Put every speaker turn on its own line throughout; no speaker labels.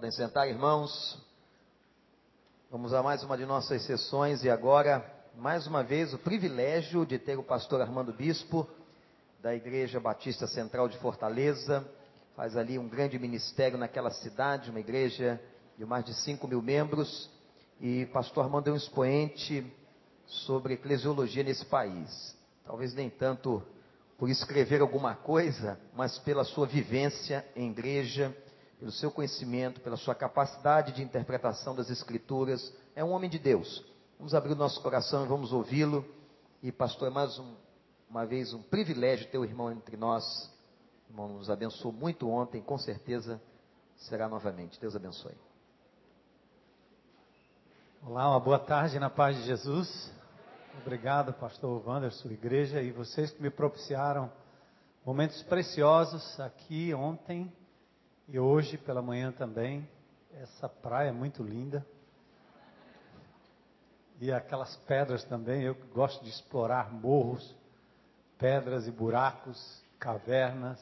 Podem sentar, irmãos. Vamos a mais uma de nossas sessões e agora, mais uma vez, o privilégio de ter o pastor Armando Bispo, da Igreja Batista Central de Fortaleza. Faz ali um grande ministério naquela cidade, uma igreja de mais de 5 mil membros. E pastor Armando é um expoente sobre eclesiologia nesse país. Talvez nem tanto por escrever alguma coisa, mas pela sua vivência em igreja pelo seu conhecimento, pela sua capacidade de interpretação das Escrituras. É um homem de Deus. Vamos abrir o nosso coração e vamos ouvi-lo. E, pastor, é mais um, uma vez um privilégio ter o irmão entre nós. O irmão nos abençoou muito ontem, com certeza será novamente. Deus abençoe.
Olá, uma boa tarde na paz de Jesus. Obrigado, pastor Wander, sua igreja e vocês que me propiciaram momentos preciosos aqui ontem e hoje pela manhã também, essa praia é muito linda. E aquelas pedras também, eu gosto de explorar morros, pedras e buracos, cavernas.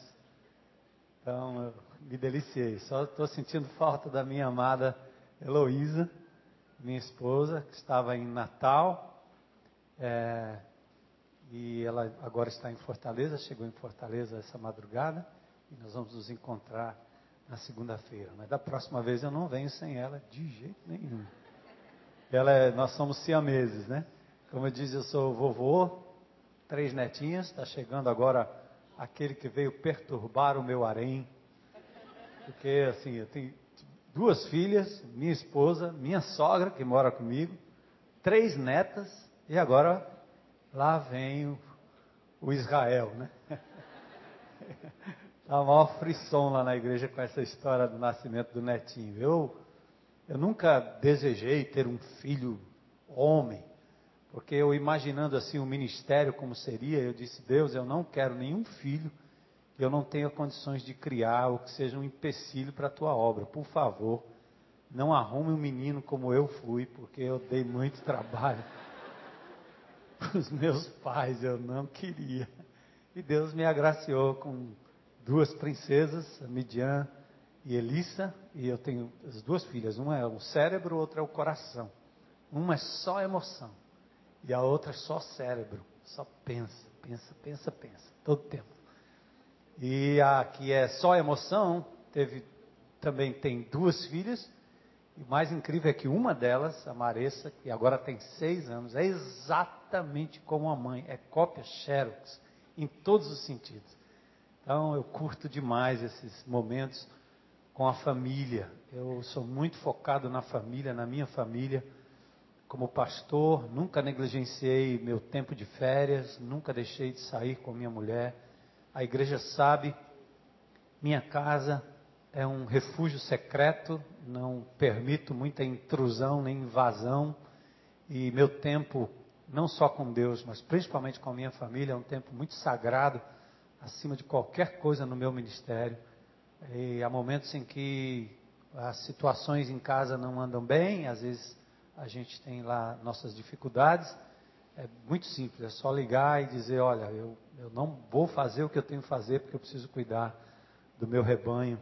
Então, me deliciei. Só estou sentindo falta da minha amada Heloísa, minha esposa, que estava em Natal. É, e ela agora está em Fortaleza, chegou em Fortaleza essa madrugada. E nós vamos nos encontrar na segunda-feira. Mas da próxima vez eu não venho sem ela de jeito nenhum. Ela é, nós somos siameses, né? Como eu disse, eu sou vovô, três netinhas, está chegando agora aquele que veio perturbar o meu harém. Porque assim, eu tenho duas filhas, minha esposa, minha sogra que mora comigo, três netas e agora lá vem o, o Israel, né? Está maior frisson lá na igreja com essa história do nascimento do netinho. Eu, eu nunca desejei ter um filho homem, porque eu imaginando assim o ministério como seria, eu disse, Deus, eu não quero nenhum filho que eu não tenha condições de criar ou que seja um empecilho para a tua obra. Por favor, não arrume um menino como eu fui, porque eu dei muito trabalho para os meus pais, eu não queria. E Deus me agraciou com duas princesas, Midian e Elissa, e eu tenho as duas filhas. Uma é o cérebro, outra é o coração. Uma é só emoção e a outra é só cérebro, só pensa, pensa, pensa, pensa, todo tempo. E a que é só emoção, teve também tem duas filhas, e o mais incrível é que uma delas, a Maressa, que agora tem seis anos, é exatamente como a mãe, é cópia Xerox, em todos os sentidos. Então eu curto demais esses momentos com a família. Eu sou muito focado na família, na minha família. Como pastor, nunca negligenciei meu tempo de férias, nunca deixei de sair com minha mulher. A igreja sabe, minha casa é um refúgio secreto, não permito muita intrusão nem invasão. E meu tempo, não só com Deus, mas principalmente com a minha família, é um tempo muito sagrado acima de qualquer coisa no meu ministério. E há momentos em que as situações em casa não andam bem, às vezes a gente tem lá nossas dificuldades. É muito simples, é só ligar e dizer: olha, eu, eu não vou fazer o que eu tenho que fazer porque eu preciso cuidar do meu rebanho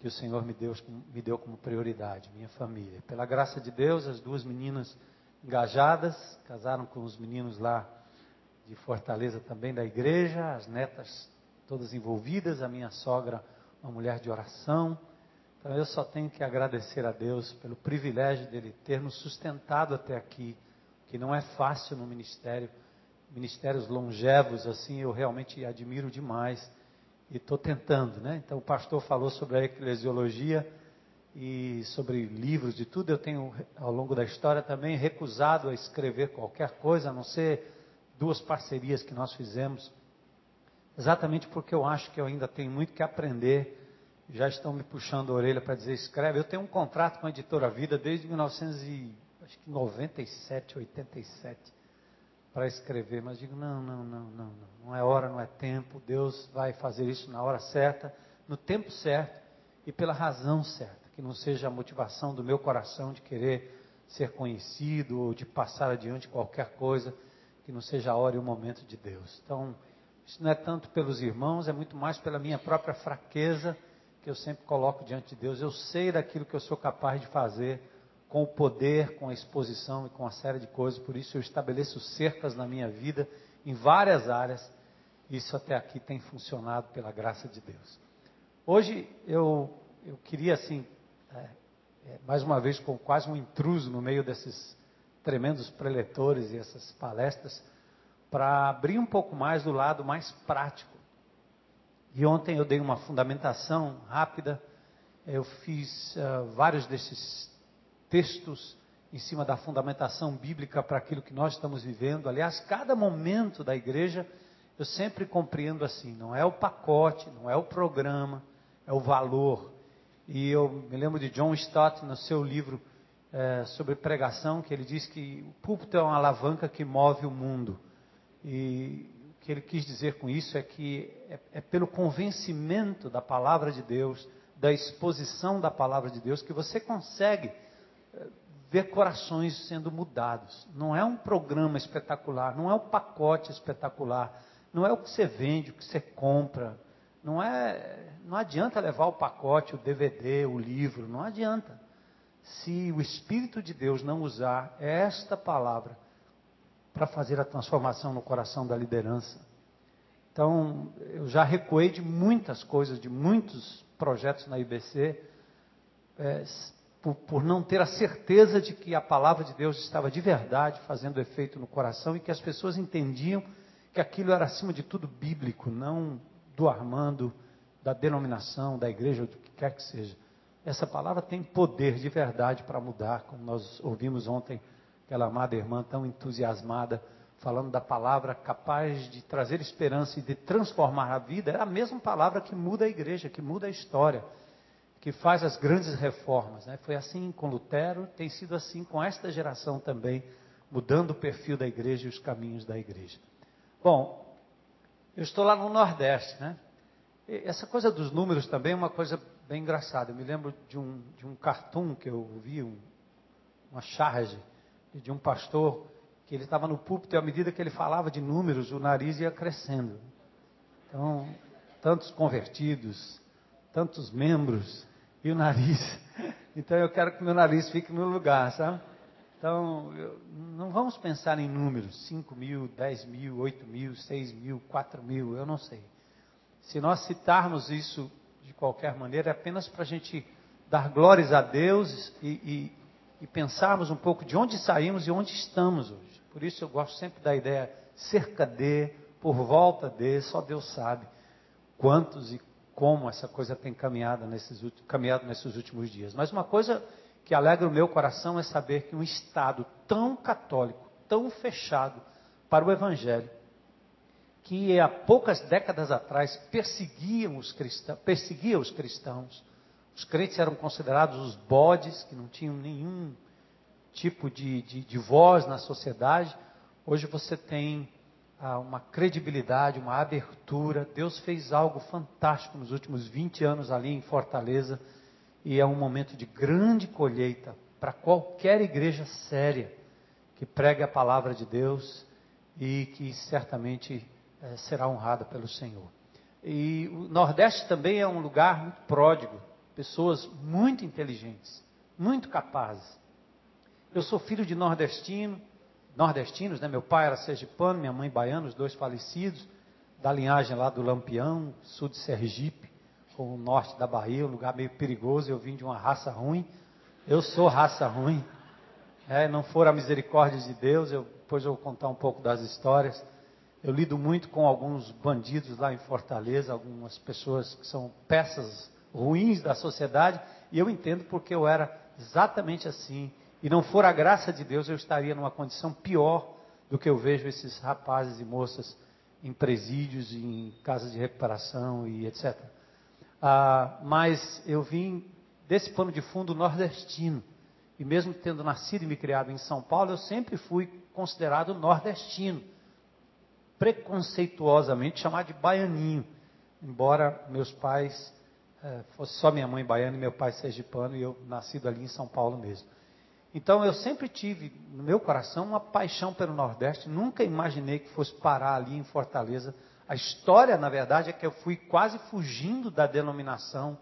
que o Senhor me deu, me deu como prioridade, minha família. Pela graça de Deus, as duas meninas engajadas casaram com os meninos lá de Fortaleza também da igreja, as netas todas envolvidas, a minha sogra, uma mulher de oração. Então eu só tenho que agradecer a Deus pelo privilégio dele ter nos sustentado até aqui, que não é fácil no ministério, ministérios longevos assim, eu realmente admiro demais e estou tentando, né? Então o pastor falou sobre a eclesiologia e sobre livros de tudo. Eu tenho ao longo da história também recusado a escrever qualquer coisa, a não ser duas parcerias que nós fizemos, exatamente porque eu acho que eu ainda tenho muito que aprender. Já estão me puxando a orelha para dizer escreve. Eu tenho um contrato com a editora Vida desde 1997, 87 para escrever, mas digo não, não, não, não, não, não é hora, não é tempo. Deus vai fazer isso na hora certa, no tempo certo e pela razão certa, que não seja a motivação do meu coração de querer ser conhecido ou de passar adiante qualquer coisa que não seja a hora e o momento de Deus. Então, isso não é tanto pelos irmãos, é muito mais pela minha própria fraqueza que eu sempre coloco diante de Deus. Eu sei daquilo que eu sou capaz de fazer com o poder, com a exposição e com uma série de coisas. Por isso eu estabeleço cercas na minha vida em várias áreas. Isso até aqui tem funcionado pela graça de Deus. Hoje eu, eu queria assim, é, é, mais uma vez com quase um intruso no meio desses tremendos preletores e essas palestras, para abrir um pouco mais do lado mais prático e ontem eu dei uma fundamentação rápida. Eu fiz uh, vários desses textos em cima da fundamentação bíblica para aquilo que nós estamos vivendo. Aliás, cada momento da igreja eu sempre compreendo assim: não é o pacote, não é o programa, é o valor. E eu me lembro de John Stott no seu livro é, sobre pregação, que ele diz que o púlpito é uma alavanca que move o mundo. E que ele quis dizer com isso é que é, é, pelo convencimento da palavra de Deus, da exposição da palavra de Deus, que você consegue eh, ver corações sendo mudados. Não é um programa espetacular, não é um pacote espetacular, não é o que você vende, o que você compra. Não é, não adianta levar o pacote, o DVD, o livro, não adianta. Se o Espírito de Deus não usar esta palavra para fazer a transformação no coração da liderança. Então, eu já recuei de muitas coisas, de muitos projetos na IBC, é, por, por, não ter a certeza de que a palavra de Deus estava de verdade fazendo efeito no coração e que as pessoas entendiam que aquilo era, acima de tudo, bíblico, não do Armando, da denominação, da igreja, ou do que quer que seja. Essa palavra tem poder de verdade para mudar, como nós ouvimos ontem aquela amada irmã tão entusiasmada, falando da palavra capaz de trazer esperança e de transformar a vida, é a mesma palavra que muda a igreja, que muda a história, que faz as grandes reformas. Né? Foi assim com Lutero, tem sido assim com esta geração também, mudando o perfil da igreja e os caminhos da igreja. Bom, eu estou lá no Nordeste, né? Essa coisa dos números também é uma coisa bem engraçada. Eu me lembro de um, de um cartoon que eu vi, um, uma charge de um pastor que ele estava no púlpito e à medida que ele falava de números, o nariz ia crescendo. Então, tantos convertidos, tantos membros e o nariz. Então eu quero que meu nariz fique no lugar, sabe? Então, eu, não vamos pensar em números, 5 mil, 10 mil, 8 mil, 6 mil, 4 mil, eu não sei. Se nós citarmos isso de qualquer maneira, é apenas para a gente dar glórias a Deus e, e, e pensarmos um pouco de onde saímos e onde estamos hoje. Por isso eu gosto sempre da ideia cerca de, por volta de, só Deus sabe quantos e como essa coisa tem caminhado nesses, caminhado nesses últimos dias. Mas uma coisa que alegra o meu coração é saber que um Estado tão católico, tão fechado para o Evangelho, que há poucas décadas atrás perseguiam os cristãos, perseguia os cristãos, os crentes eram considerados os bodes, que não tinham nenhum tipo de, de, de voz na sociedade. Hoje você tem ah, uma credibilidade, uma abertura. Deus fez algo fantástico nos últimos 20 anos ali em Fortaleza. E é um momento de grande colheita para qualquer igreja séria que pregue a palavra de Deus e que certamente eh, será honrada pelo Senhor. E o Nordeste também é um lugar muito pródigo pessoas muito inteligentes, muito capazes. Eu sou filho de nordestino, nordestinos, né? Meu pai era sergipano, minha mãe baiana, os dois falecidos, da linhagem lá do Lampião, sul de Sergipe, com o norte da Bahia, um lugar meio perigoso. Eu vim de uma raça ruim. Eu sou raça ruim. É, não for a misericórdia de Deus, eu, depois eu vou contar um pouco das histórias. Eu lido muito com alguns bandidos lá em Fortaleza, algumas pessoas que são peças ruins da sociedade, e eu entendo porque eu era exatamente assim. E não for a graça de Deus, eu estaria numa condição pior do que eu vejo esses rapazes e moças em presídios, em casas de recuperação e etc. Ah, mas eu vim desse pano de fundo nordestino. E mesmo tendo nascido e me criado em São Paulo, eu sempre fui considerado nordestino. Preconceituosamente chamado de baianinho. Embora meus pais é, fosse só minha mãe baiana e meu pai sergipano e eu nascido ali em São Paulo mesmo. Então eu sempre tive no meu coração uma paixão pelo Nordeste, nunca imaginei que fosse parar ali em Fortaleza. A história, na verdade, é que eu fui quase fugindo da denominação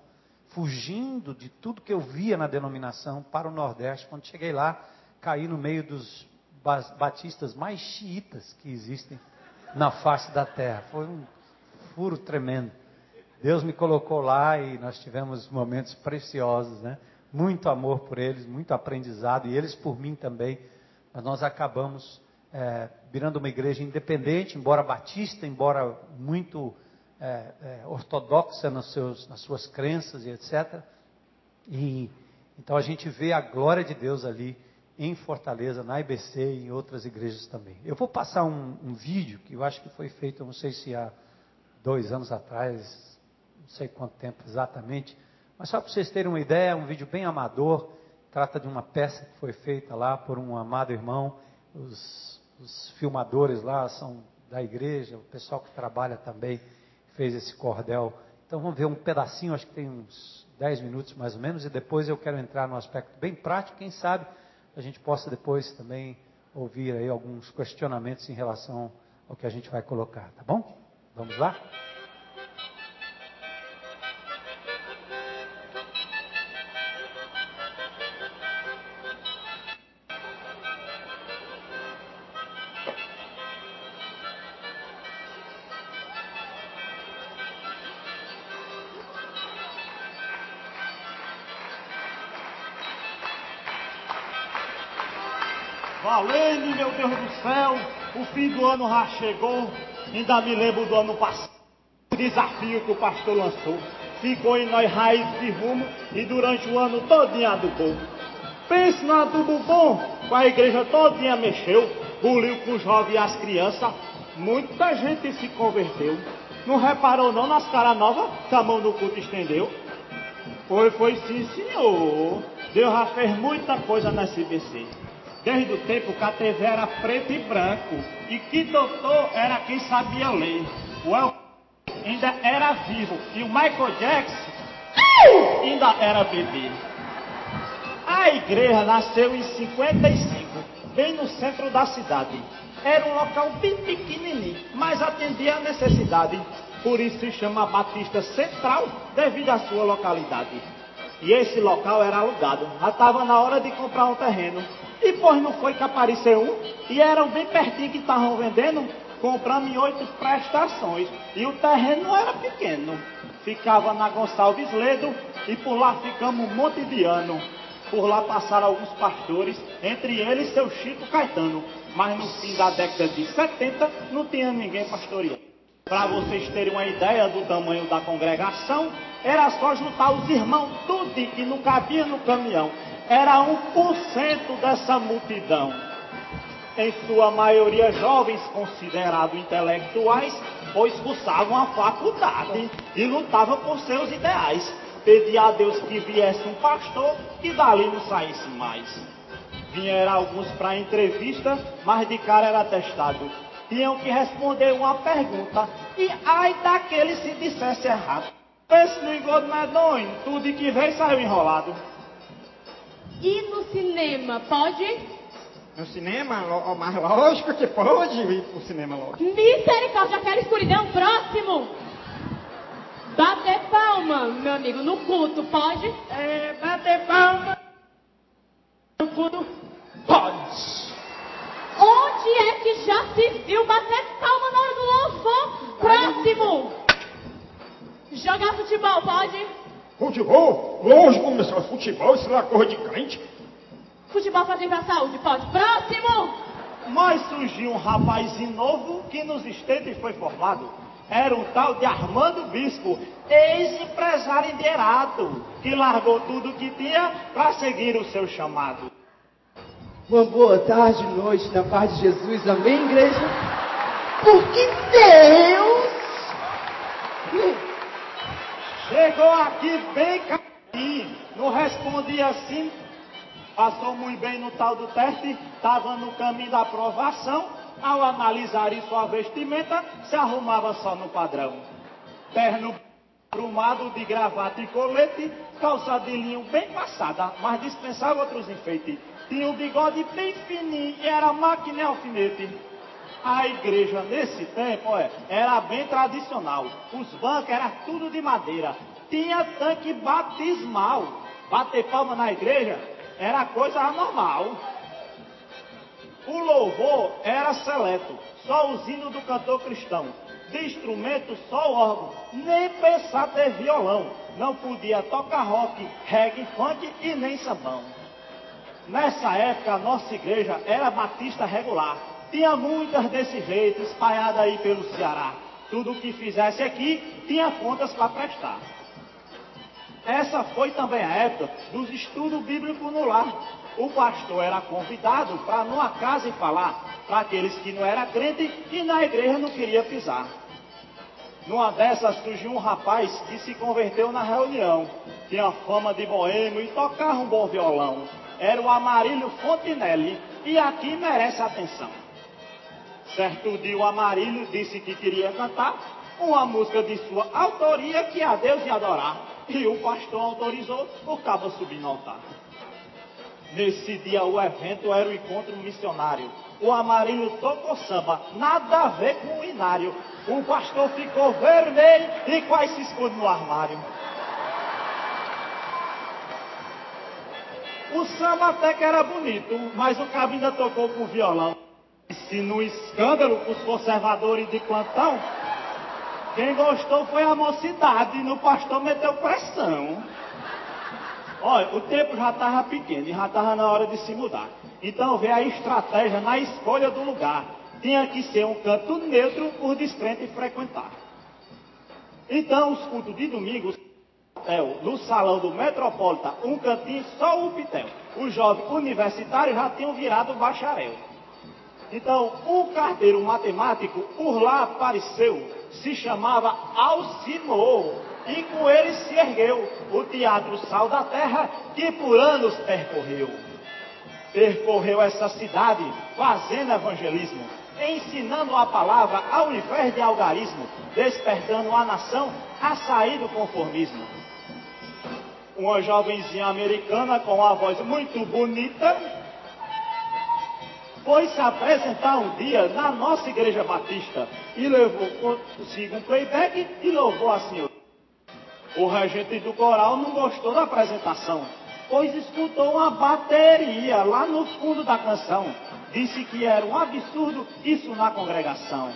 fugindo de tudo que eu via na denominação para o Nordeste. Quando cheguei lá, caí no meio dos batistas mais xiitas que existem na face da terra. Foi um furo tremendo. Deus me colocou lá e nós tivemos momentos preciosos, né? Muito amor por eles, muito aprendizado e eles por mim também. Mas nós acabamos é, virando uma igreja independente, embora batista, embora muito é, é, ortodoxa nos seus, nas suas crenças e etc. E então a gente vê a glória de Deus ali em Fortaleza, na IBC e em outras igrejas também. Eu vou passar um, um vídeo que eu acho que foi feito, não sei se há dois anos atrás, não sei quanto tempo exatamente, mas só para vocês terem uma ideia, é um vídeo bem amador, trata de uma peça que foi feita lá por um amado irmão, os, os filmadores lá são da igreja, o pessoal que trabalha também fez esse cordel. Então vamos ver um pedacinho, acho que tem uns 10 minutos mais ou menos, e depois eu quero entrar no aspecto bem prático, quem sabe a gente possa depois também ouvir aí alguns questionamentos em relação ao que a gente vai colocar, tá bom? Vamos lá?
Fim do ano já chegou. Ainda me lembro do ano passado. Desafio que o pastor lançou. Ficou em nós raiz de rumo e durante o ano todinho adubou. Pense no adubo bom, com a igreja todinha mexeu, buliu com os jovens e as crianças. Muita gente se converteu. Não reparou não nas caras novas que a mão do culto estendeu? Foi, foi sim, senhor. Deus já fez muita coisa na CBC. Desde o tempo que a TV era preto e branco. E que doutor era quem sabia ler. O El ainda era vivo. E o Michael Jackson ainda era bebê. A igreja nasceu em 55, bem no centro da cidade. Era um local bem pequenininho, mas atendia a necessidade. Por isso se chama Batista Central, devido à sua localidade. E esse local era alugado. Já estava na hora de comprar um terreno. E pois não foi que apareceu um, e eram bem pertinho que estavam vendendo, compramos em oito prestações. E o terreno não era pequeno. Ficava na Gonçalves Ledo e por lá ficamos um monte de ano. Por lá passaram alguns pastores, entre eles seu Chico Caetano. Mas no fim da década de 70 não tinha ninguém pastoreando. Para vocês terem uma ideia do tamanho da congregação, era só juntar os irmãos tudo que não cabia no caminhão era 1% dessa multidão. Em sua maioria jovens considerados intelectuais, pois cursavam a faculdade e lutavam por seus ideais. Pedia a Deus que viesse um pastor que dali não saísse mais. Vieram alguns para entrevista, mas de cara era testado. Tinham que responder uma pergunta, e ai daquele se dissesse errado. Pense no engodo medonho, tudo que veio saiu enrolado.
E no cinema, pode?
No cinema? Mas lógico que pode ir pro cinema, lógico.
Misericórdia, aquela escuridão, próximo! Bater palma, meu amigo, no culto, pode?
É, bater palma no culto, pode.
Onde é que já se viu bater palma na hora do louvor? Próximo! Jogar futebol, pode?
Futebol? Longe começar futebol, isso lá é corre de crente.
Futebol fazem pra saúde, pode. Próximo!
Mas surgiu um rapazinho novo que nos estados foi formado. Era um tal de Armando Bispo, ex-empresário endinheirado, que largou tudo que tinha para seguir o seu chamado.
Uma boa tarde, noite, na paz de Jesus, amém, igreja? Porque Deus
Chegou aqui bem carinho, não respondi assim, passou muito bem no tal do teste, estava no caminho da aprovação, ao analisar sua vestimenta, se arrumava só no padrão. Terno brumado de gravata e colete, calça de linho bem passada, mas dispensava outros enfeites. Tinha o bigode bem fininho e era máquina e alfinete. A igreja nesse tempo olha, era bem tradicional. Os bancos eram tudo de madeira. Tinha tanque batismal. Bater palma na igreja era coisa anormal. O louvor era seleto, só os hinos do cantor cristão. De instrumento, só o órgão. Nem pensar ter violão. Não podia tocar rock, reggae, funk e nem sambão. Nessa época, a nossa igreja era batista regular. Tinha muitas desse jeito, espalhadas aí pelo Ceará. Tudo que fizesse aqui, tinha contas para prestar. Essa foi também a época dos estudos bíblicos no lar. O pastor era convidado para numa casa e falar para aqueles que não eram crentes e na igreja não queria pisar. Numa dessas surgiu um rapaz que se converteu na reunião. Tinha fama de boêmio e tocava um bom violão. Era o Amarílio Fontinelli e aqui merece atenção. Certo dia o Amarílio disse que queria cantar uma música de sua autoria que a Deus ia adorar. E o pastor autorizou o cabo subir. Nesse dia o evento era o encontro missionário. O Amarílio tocou samba, nada a ver com o inário. O pastor ficou vermelho e quase se esconde no armário. O samba até que era bonito, mas o cabo ainda tocou com violão. Se no escândalo os conservadores de plantão, quem gostou foi a mocidade, no pastor meteu pressão. Olha, o tempo já estava pequeno e já estava na hora de se mudar. Então veio a estratégia na escolha do lugar. Tinha que ser um canto neutro por descrente frequentar. Então os cultos de domingo no salão do Metropolitan, um cantinho só o pitel. Os jovens universitários já tinham virado bacharel. Então, o carteiro matemático por lá apareceu, se chamava Alcimor, e com ele se ergueu o Teatro Sal da Terra, que por anos percorreu. Percorreu essa cidade fazendo evangelismo, ensinando a palavra ao invés de algarismo, despertando a nação a sair do conformismo uma jovenzinha americana com uma voz muito bonita, foi se apresentar um dia na nossa igreja batista e levou consigo um playback e louvou a senhora. O regente do coral não gostou da apresentação, pois escutou uma bateria lá no fundo da canção. Disse que era um absurdo isso na congregação.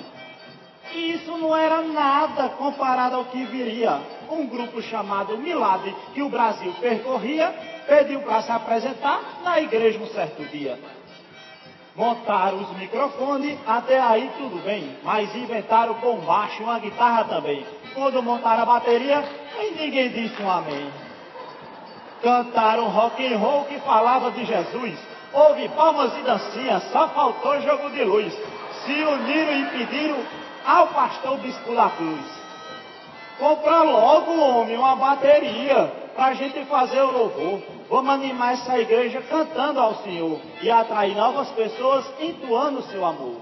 E isso não era nada comparado ao que viria. Um grupo chamado Milad, que o Brasil percorria, pediu para se apresentar na igreja um certo dia. Montaram os microfones, até aí tudo bem, mas inventaram com baixo e uma guitarra também. Quando montaram a bateria, ninguém disse um amém. Cantaram rock and roll que falava de Jesus. Houve palmas e dancinhas, só faltou jogo de luz. Se uniram e pediram ao pastor Bispo da Cruz. Comprar logo, homem, uma bateria para a gente fazer o louvor. Vamos animar essa igreja cantando ao Senhor e atrair novas pessoas entoando o seu amor.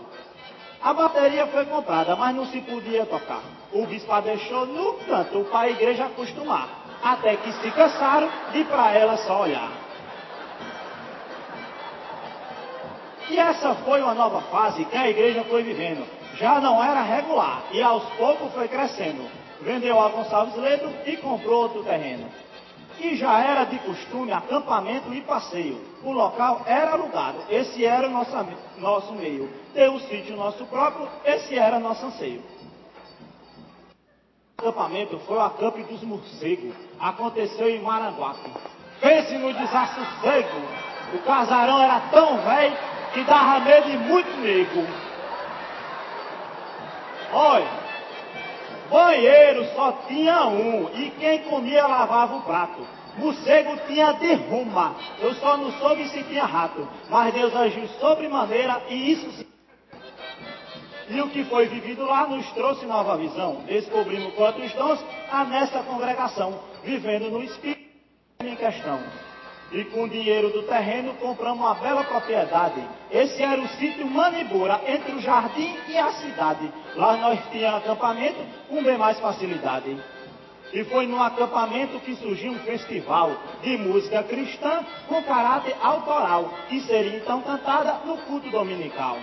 A bateria foi comprada, mas não se podia tocar. O bispo a deixou no canto para a igreja acostumar, até que se cansaram de para ela só olhar. E essa foi uma nova fase que a igreja foi vivendo já não era regular e aos poucos foi crescendo. Vendeu a Gonçalves Ledo e comprou outro terreno. E já era de costume acampamento e passeio. O local era alugado, esse era o nosso, nosso meio. Ter o sítio nosso próprio, esse era nosso anseio. O acampamento foi o acampe dos morcegos. Aconteceu em Maranguape. Pense no desassossego. O casarão era tão velho que dava medo de muito nego. Olha, banheiro só tinha um e quem comia lavava o prato. Morcego tinha derruma. Eu só não soube se tinha rato. Mas Deus agiu sobremaneira e isso se. E o que foi vivido lá nos trouxe nova visão. Descobrimos quantos dons há nessa congregação, vivendo no Espírito em questão e com o dinheiro do terreno compramos uma bela propriedade. Esse era o sítio Manibura, entre o jardim e a cidade. Lá nós tínhamos acampamento com bem mais facilidade. E foi num acampamento que surgiu um festival de música cristã com caráter autoral, que seria então cantada no culto dominical.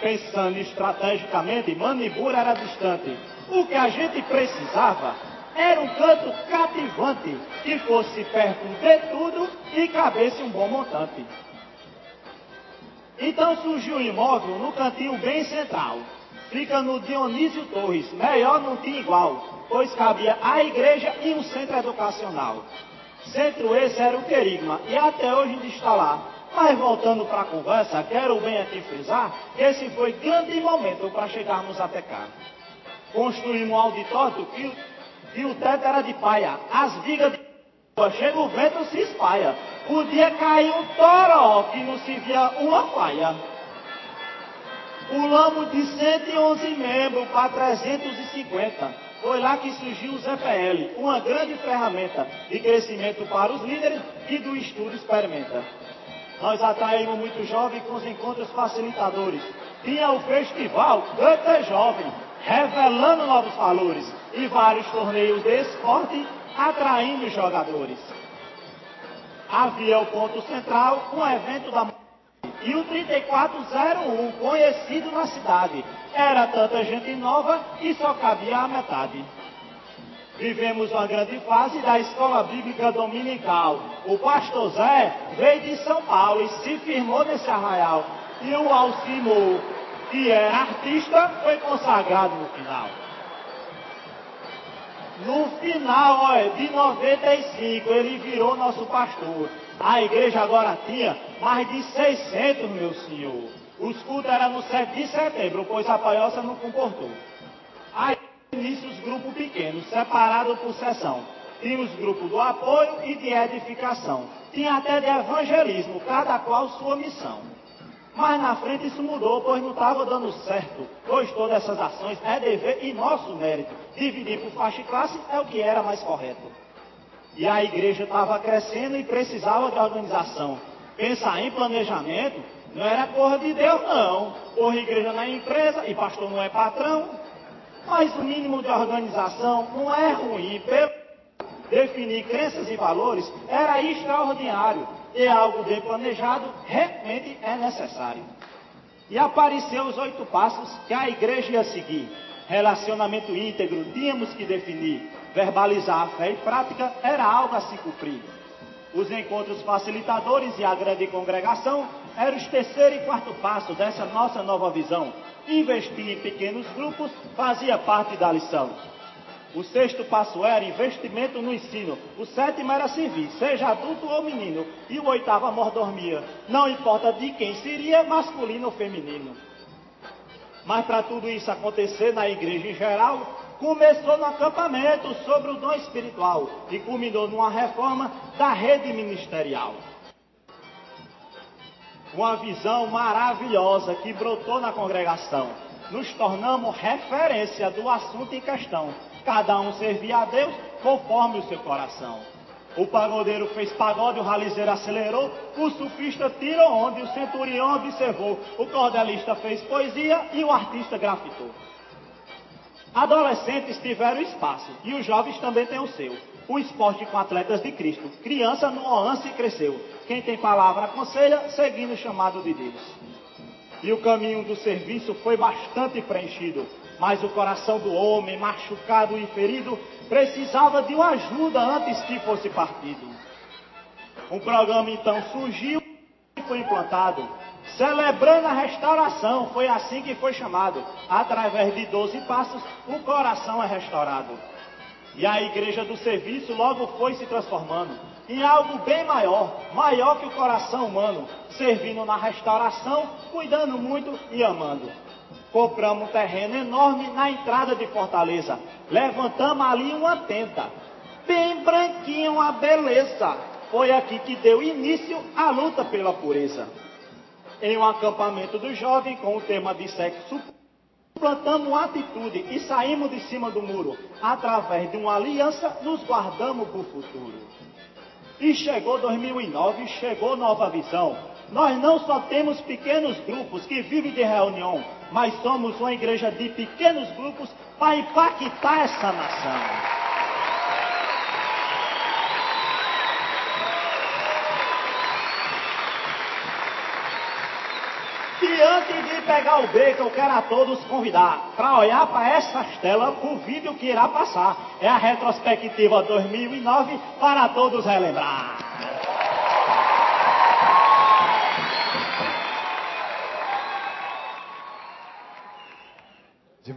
Pensando estrategicamente, Manibura era distante. O que a gente precisava era um canto cativante, que fosse perto de tudo e cabesse um bom montante. Então surgiu um imóvel no cantinho bem central. Fica no Dionísio Torres, melhor não tinha igual, pois cabia a igreja e um centro educacional. Centro esse era o querigma e até hoje ainda está lá. Mas voltando para a conversa, quero bem aqui frisar que esse foi grande momento para chegarmos até cá. Construímos um auditório que, que o teto era de paia, as vigas de chega o vento se espalha. Podia cair um toró que não se via uma faia. Pulamos de 111 membros para 350. Foi lá que surgiu o ZPL, uma grande ferramenta de crescimento para os líderes e do estudo experimenta. Nós atraímos muito jovem com os encontros facilitadores. Tinha o festival Canta Jovem, revelando novos valores e vários torneios de esporte atraindo jogadores. Havia o ponto central, um evento da e o 3401, conhecido na cidade. Era tanta gente nova e só cabia a metade. Vivemos uma grande fase da escola bíblica dominical. O pastor Zé veio de São Paulo e se firmou nesse arraial. E o Alcimor, que era artista, foi consagrado no final. No final, olha, de 95, ele virou nosso pastor. A igreja agora tinha mais de 600, meu senhor. Os cultos eram no 7 de setembro, pois a paioça não comportou. Aí, início, os grupos pequenos, separados por sessão. Tinha os grupos do apoio e de edificação. Tinha até de evangelismo, cada qual sua missão. Mas na frente isso mudou, pois não estava dando certo. Pois todas essas ações é dever e nosso mérito. Dividir por faixa e classe é o que era mais correto. E a igreja estava crescendo e precisava de organização. Pensar em planejamento não era coisa de Deus, não. Porra, igreja não é empresa e pastor não é patrão. Mas o mínimo de organização não é ruim. Definir crenças e valores era extraordinário e algo bem planejado realmente é necessário. E apareceu os oito passos que a igreja ia seguir. Relacionamento íntegro, tínhamos que definir. Verbalizar a fé e prática era algo a se cumprir. Os encontros facilitadores e a grande congregação eram os terceiro e quarto passo dessa nossa nova visão. Investir em pequenos grupos fazia parte da lição. O sexto passo era investimento no ensino. O sétimo era servir, seja adulto ou menino. E o oitavo, a mordomia. Não importa de quem seria, masculino ou feminino. Mas para tudo isso acontecer na igreja em geral, começou no acampamento sobre o dom espiritual e culminou numa reforma da rede ministerial. Uma visão maravilhosa que brotou na congregação. Nos tornamos referência do assunto em questão cada um servia a Deus conforme o seu coração. O pagodeiro fez pagode, o ralizeiro acelerou, o sufista tirou onde, o centurião observou, o cordelista fez poesia e o artista grafitou. Adolescentes tiveram espaço e os jovens também têm o seu. O esporte com atletas de Cristo. Criança no Oance cresceu. Quem tem palavra aconselha, seguindo o chamado de Deus. E o caminho do serviço foi bastante preenchido mas o coração do homem, machucado e ferido, precisava de uma ajuda antes que fosse partido. Um programa então surgiu e foi implantado, celebrando a restauração, foi assim que foi chamado. Através de 12 passos, o coração é restaurado. E a igreja do serviço logo foi se transformando em algo bem maior, maior que o coração humano, servindo na restauração, cuidando muito e amando. Compramos um terreno enorme na entrada de Fortaleza. Levantamos ali uma tenda. Bem branquinha, uma beleza. Foi aqui que deu início à luta pela pureza. Em um acampamento do jovem com o tema de sexo plantamos atitude e saímos de cima do muro. Através de uma aliança, nos guardamos para o futuro. E chegou 2009, chegou nova visão. Nós não só temos pequenos grupos que vivem de reunião, mas somos uma igreja de pequenos grupos para impactar essa nação. E antes de pegar o beco, eu quero a todos convidar para olhar para essas para o vídeo que irá passar. É a retrospectiva 2009 para todos relembrar.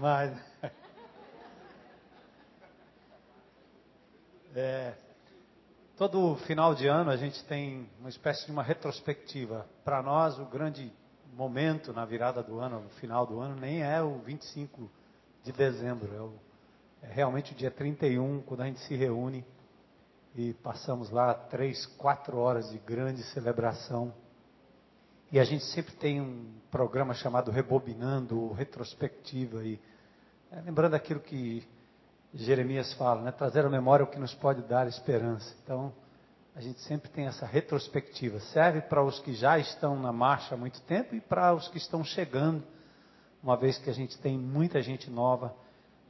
Demais. É, todo final de ano a gente tem uma espécie de uma retrospectiva. Para nós, o grande momento na virada do ano, no final do ano, nem é o 25 de dezembro, é, o, é realmente o dia 31, quando a gente se reúne e passamos lá três, quatro horas de grande celebração. E a gente sempre tem um programa chamado Rebobinando, ou Retrospectiva, e lembrando aquilo que Jeremias fala, né? trazer à memória o que nos pode dar esperança. Então, a gente sempre tem essa retrospectiva. Serve para os que já estão na marcha há muito tempo e para os que estão chegando, uma vez que a gente tem muita gente nova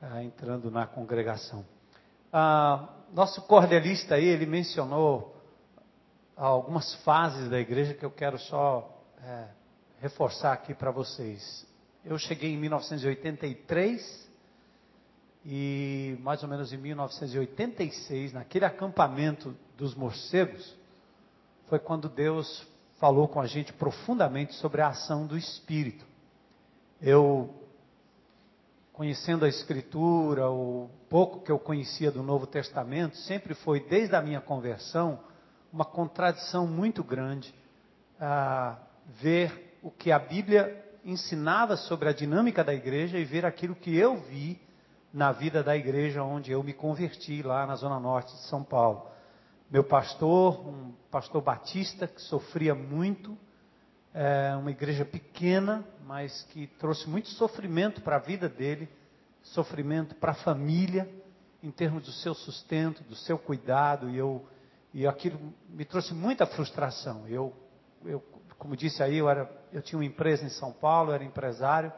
ah, entrando na congregação. Ah, nosso cordelista aí, ele mencionou algumas fases da igreja que eu quero só é, reforçar aqui para vocês. Eu cheguei em 1983 e mais ou menos em 1986, naquele acampamento dos morcegos, foi quando Deus falou com a gente profundamente sobre a ação do Espírito. Eu, conhecendo a Escritura, o pouco que eu conhecia do Novo Testamento, sempre foi, desde a minha conversão, uma contradição muito grande ver o que a Bíblia ensinava sobre a dinâmica da igreja e ver aquilo que eu vi na vida da igreja onde eu me converti, lá na Zona Norte de São Paulo. Meu pastor, um pastor batista que sofria muito, é, uma igreja pequena, mas que trouxe muito sofrimento para a vida dele, sofrimento para a família, em termos do seu sustento, do seu cuidado, e eu e aquilo me trouxe muita frustração. Eu, eu como disse aí, eu, era, eu tinha uma empresa em São Paulo, era empresário,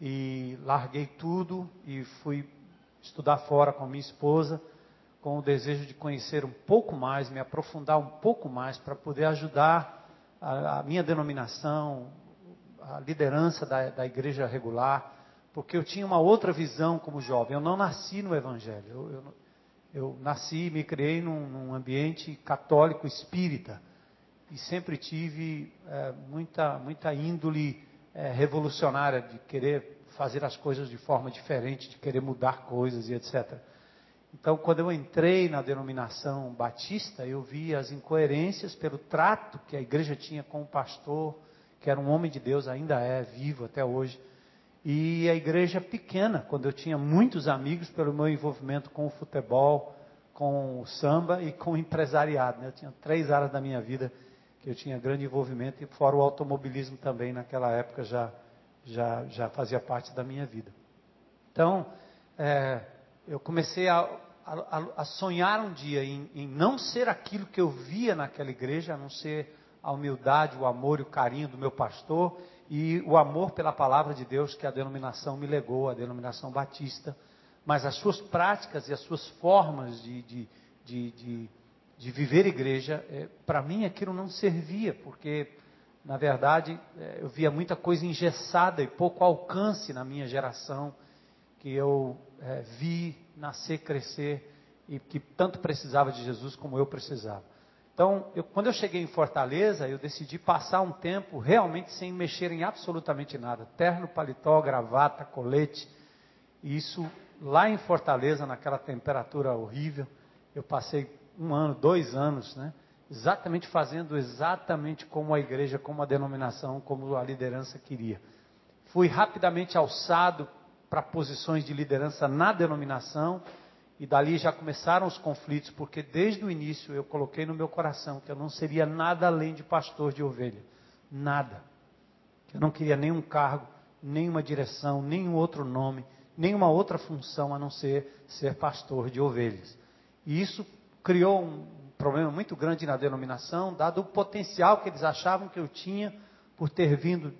e larguei tudo e fui estudar fora com a minha esposa, com o desejo de conhecer um pouco mais, me aprofundar um pouco mais para poder ajudar a, a, minha denominação, a liderança da, da, igreja regular, porque eu tinha uma outra visão como jovem. Eu não nasci no Evangelho, eu, eu, eu nasci e me criei num, num, ambiente católico espírita e sempre tive é, muita, muita índole é, revolucionária de querer fazer as coisas de forma diferente, de querer mudar coisas e etc. Então, quando eu entrei na denominação batista, eu vi as incoerências pelo trato que a igreja tinha com o pastor, que era um homem de Deus, ainda é vivo até hoje. E a igreja pequena, quando eu tinha muitos amigos pelo meu envolvimento com o futebol, com o samba e com o empresariado. Né? Eu tinha três áreas da minha vida que eu tinha grande envolvimento, e fora o automobilismo também, naquela época já, já, já fazia parte da minha vida. Então, é, eu comecei a, a, a, sonhar um dia em, em não ser aquilo que eu via naquela igreja, a não ser a humildade, o amor e o carinho do meu pastor e o amor pela palavra de Deus que a denominação me legou, a denominação batista. Mas as suas práticas e as suas formas de, de, de, de de viver igreja, é, para mim aquilo não servia, porque, na verdade, é, eu via muita coisa engessada e pouco alcance na minha geração, que eu é, vi nascer, crescer e que tanto precisava de Jesus como eu precisava. Então, eu, quando eu cheguei em Fortaleza, eu decidi passar um tempo realmente sem mexer em absolutamente nada. Terno, paletó, gravata, colete. E isso lá em Fortaleza, naquela temperatura horrível, eu passei um ano, dois anos, né? Exatamente fazendo exatamente como a igreja, como a denominação, como a liderança queria. Fui rapidamente alçado para posições de liderança na denominação e dali já começaram os conflitos, porque desde o início eu coloquei no meu coração que eu não seria nada além de pastor de ovelha. Nada. Eu não queria nenhum cargo, nenhuma direção, nenhum outro nome, nenhuma outra função a não ser ser pastor de ovelhas. E isso criou um problema muito grande na denominação, dado o potencial que eles achavam que eu tinha por ter vindo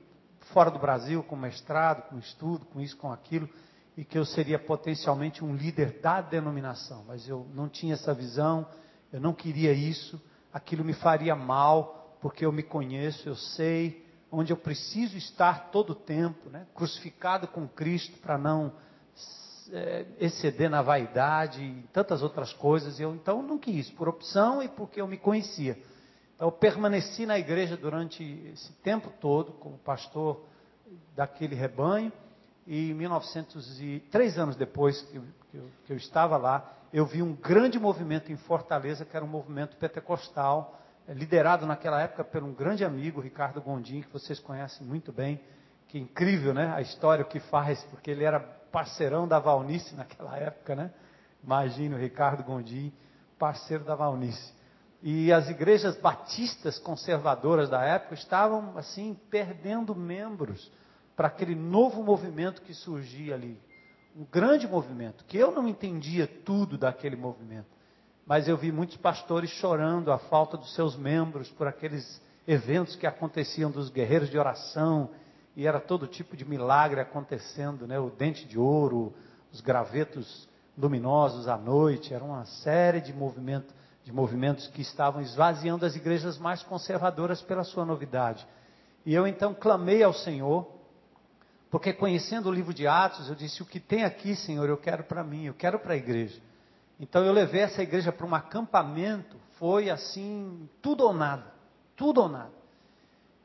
fora do Brasil com mestrado, com estudo, com isso, com aquilo, e que eu seria potencialmente um líder da denominação. Mas eu não tinha essa visão, eu não queria isso, aquilo me faria mal, porque eu me conheço, eu sei onde eu preciso estar todo o tempo, né? crucificado com Cristo para não é, exceder na vaidade e tantas outras coisas. Eu então não quis, por opção e porque eu me conhecia. Então eu permaneci na igreja durante esse tempo todo como pastor daquele rebanho e em 1903 anos depois que, que, eu, que eu estava lá, eu vi um grande movimento em Fortaleza que era um movimento pentecostal é, liderado naquela época por um grande amigo, Ricardo Gondim, que vocês conhecem muito bem. Que incrível, né? A história que faz, porque ele era parceirão da Valnice naquela época, né? Imagine o Ricardo Gondim, parceiro da Valnice. E as igrejas batistas conservadoras da época estavam, assim, perdendo membros para aquele novo movimento que surgia ali. Um grande movimento, que eu não entendia tudo daquele movimento mas eu vi muitos pastores chorando a falta dos seus membros por aqueles eventos que aconteciam dos guerreiros de oração, e era todo tipo de milagre acontecendo, né? O dente de ouro, os gravetos luminosos à noite, era uma série de movimentos, de movimentos que estavam esvaziando as igrejas mais conservadoras pela sua novidade. E eu então clamei ao Senhor, porque conhecendo o livro de Atos, eu disse: O que tem aqui, Senhor, eu quero para mim, eu quero para a igreja. Então eu levei essa igreja para um acampamento, foi assim, tudo ou nada, tudo ou nada.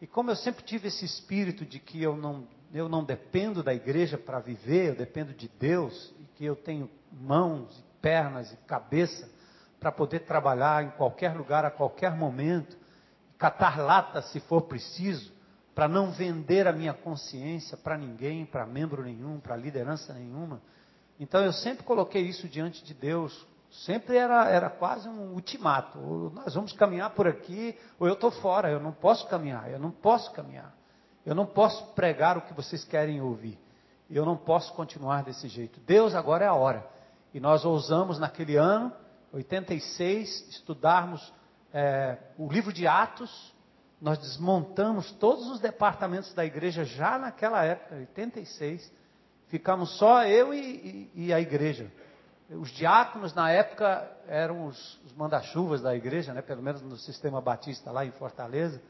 E como eu sempre tive esse espírito de que eu não, eu não dependo da igreja para viver, eu dependo de Deus, e que eu tenho mãos, e pernas e cabeça para poder trabalhar em qualquer lugar, a qualquer momento, catar lata se for preciso, para não vender a minha consciência para ninguém, para membro nenhum, para liderança nenhuma. Então eu sempre coloquei isso diante de Deus. Sempre era, era quase um ultimato. Ou nós vamos caminhar por aqui, ou eu estou fora, eu não posso caminhar, eu não posso caminhar. Eu não posso pregar o que vocês querem ouvir. Eu não posso continuar desse jeito. Deus, agora é a hora. E nós ousamos naquele ano, 86, estudarmos é, o livro de Atos. Nós desmontamos todos os departamentos da igreja já naquela época, 86 Ficamos só eu e, e, e a igreja. Os diáconos na época eram os, os manda-chuvas da igreja, né? pelo menos no sistema batista lá em Fortaleza.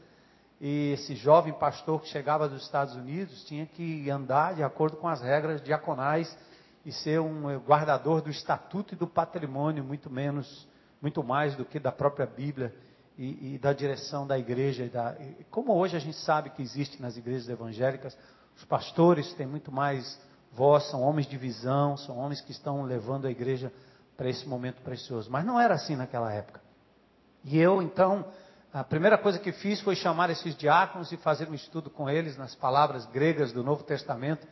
E esse jovem pastor que chegava dos Estados Unidos tinha que andar de acordo com as regras diaconais e ser um guardador do estatuto e do patrimônio, muito menos, muito mais do que da própria Bíblia e, e da direção da igreja. Da, como hoje a gente sabe que existe nas igrejas evangélicas, os pastores têm muito mais vós são homens de visão, são homens que estão levando a igreja para esse momento precioso. Mas não era assim naquela época. E eu, então, a primeira coisa que fiz foi chamar esses diáconos e fazer um estudo com eles nas palavras gregas do Novo Testamento,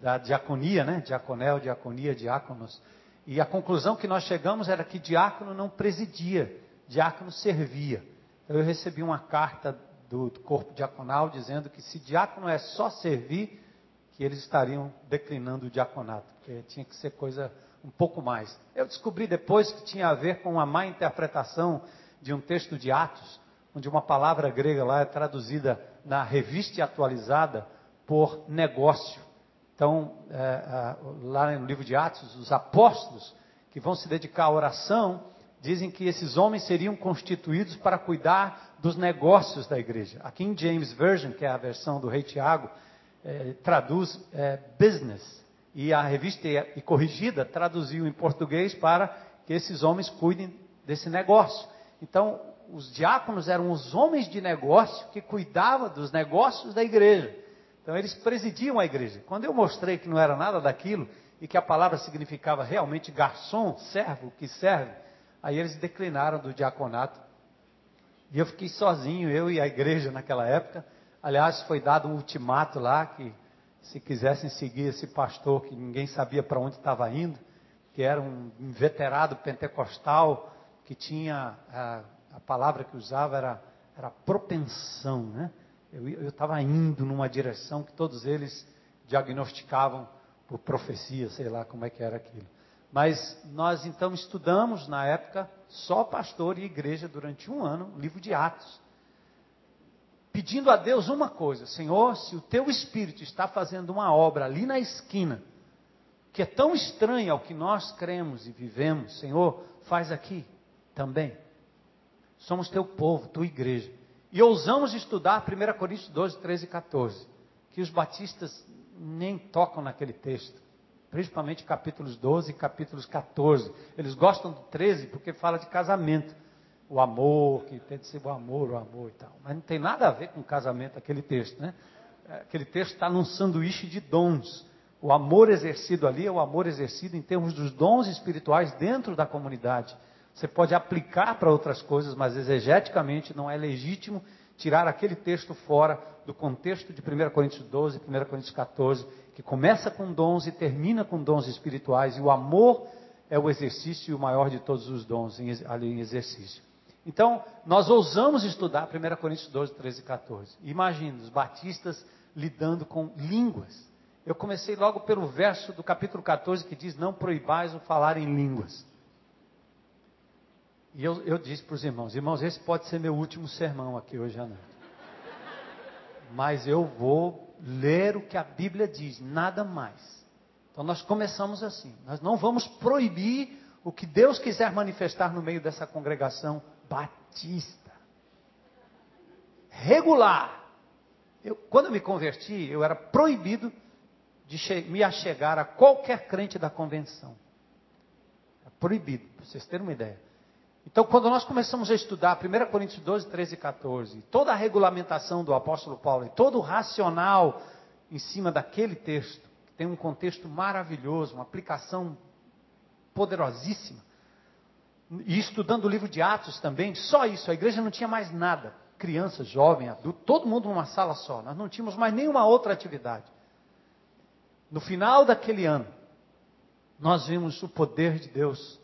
da diaconia, né? Diaconel, diaconia, diáconos. E a conclusão que nós chegamos era que diácono não presidia, diácono servia. Então, eu recebi uma carta do corpo diaconal dizendo que se diácono é só servir, eles estariam declinando o diaconato, porque tinha que ser coisa um pouco mais. Eu descobri depois que tinha a ver com uma má interpretação de um texto de Atos, onde uma palavra grega lá é traduzida na revista atualizada por negócio. Então, é, é, lá no livro de Atos, os apóstolos que vão se dedicar à oração dizem que esses homens seriam constituídos para cuidar dos negócios da igreja. Aqui em James Version, que é a versão do rei Tiago, é, traduz é, business. E a revista e corrigida traduziu em português para que esses homens cuidem desse negócio. Então, os diáconos eram os homens de negócio que cuidavam dos negócios da igreja. Então, eles presidiam a igreja. Quando eu mostrei que não era nada daquilo e que a palavra significava realmente garçom, servo, que serve, aí eles declinaram do diaconato. E eu fiquei sozinho, eu e a igreja naquela época. Aliás, foi dado um ultimato lá que se quisessem seguir esse pastor que ninguém sabia para onde estava indo, que era um inveterado pentecostal que tinha a, a palavra que usava era, era propensão, né? Eu estava indo numa direção que todos eles diagnosticavam por profecia, sei lá como é que era aquilo. Mas nós então estudamos na época só pastor e igreja durante um ano o livro de Atos pedindo a Deus uma coisa: Senhor, se o teu espírito está fazendo uma obra ali na esquina, que é tão estranha ao que nós cremos e vivemos, Senhor, faz aqui também. Somos teu povo, tua igreja. E ousamos estudar 1 Coríntios 12, 13 e 14, que os batistas nem tocam naquele texto. Principalmente capítulos 12 e capítulos 14. Eles gostam do 13 porque fala de casamento. O amor, que tem de ser o amor, o amor e tal. Mas não tem nada a ver com casamento aquele texto, né? Aquele texto está num sanduíche de dons. O amor exercido ali é o amor exercido em termos dos dons espirituais dentro da comunidade. Você pode aplicar para outras coisas, mas exegeticamente não é legítimo tirar aquele texto fora do contexto de 1 Coríntios 12 e 1 Coríntios 14, que começa com dons e termina com dons espirituais, e o amor é o exercício e o maior de todos os dons ali em exercício. Então, nós ousamos estudar 1 Coríntios 12, 13 e 14. Imagina, os batistas lidando com línguas. Eu comecei logo pelo verso do capítulo 14 que diz: Não proibais o falar em línguas. E eu, eu disse para os irmãos: Irmãos, esse pode ser meu último sermão aqui hoje à noite. Mas eu vou ler o que a Bíblia diz, nada mais. Então nós começamos assim: Nós não vamos proibir o que Deus quiser manifestar no meio dessa congregação batista. Regular. Eu, quando eu me converti, eu era proibido de me achegar a qualquer crente da convenção. É proibido, para vocês terem uma ideia. Então, quando nós começamos a estudar 1 Coríntios 12, 13 e 14, toda a regulamentação do apóstolo Paulo e todo o racional em cima daquele texto, que tem um contexto maravilhoso, uma aplicação poderosíssima, e estudando o livro de Atos também, só isso, a igreja não tinha mais nada. Criança, jovem, adulto, todo mundo numa sala só. Nós não tínhamos mais nenhuma outra atividade. No final daquele ano, nós vimos o poder de Deus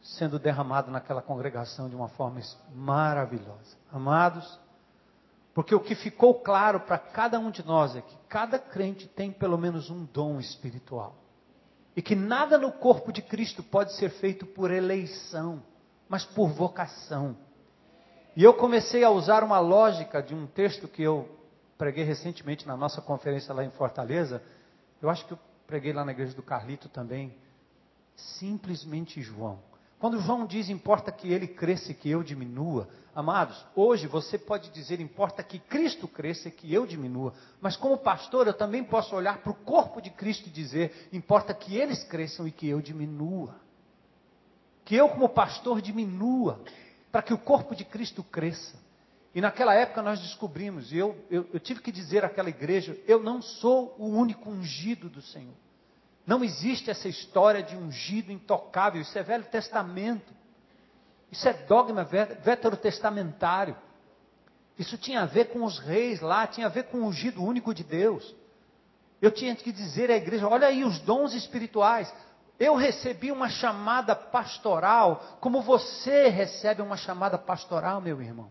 sendo derramado naquela congregação de uma forma maravilhosa. Amados, porque o que ficou claro para cada um de nós é que cada crente tem pelo menos um dom espiritual. E que nada no corpo de Cristo pode ser feito por eleição, mas por vocação. E eu comecei a usar uma lógica de um texto que eu preguei recentemente na nossa conferência lá em Fortaleza, eu acho que eu preguei lá na igreja do Carlito também. Simplesmente João. Quando João diz importa que ele cresça e que eu diminua, amados, hoje você pode dizer importa que Cristo cresça e que eu diminua, mas como pastor eu também posso olhar para o corpo de Cristo e dizer importa que eles cresçam e que eu diminua. Que eu, como pastor, diminua, para que o corpo de Cristo cresça. E naquela época nós descobrimos, e eu, eu, eu tive que dizer àquela igreja: eu não sou o único ungido do Senhor. Não existe essa história de ungido intocável, isso é Velho Testamento. Isso é dogma veterotestamentário. Isso tinha a ver com os reis lá, tinha a ver com o ungido único de Deus. Eu tinha que dizer à igreja: olha aí os dons espirituais. Eu recebi uma chamada pastoral, como você recebe uma chamada pastoral, meu irmão.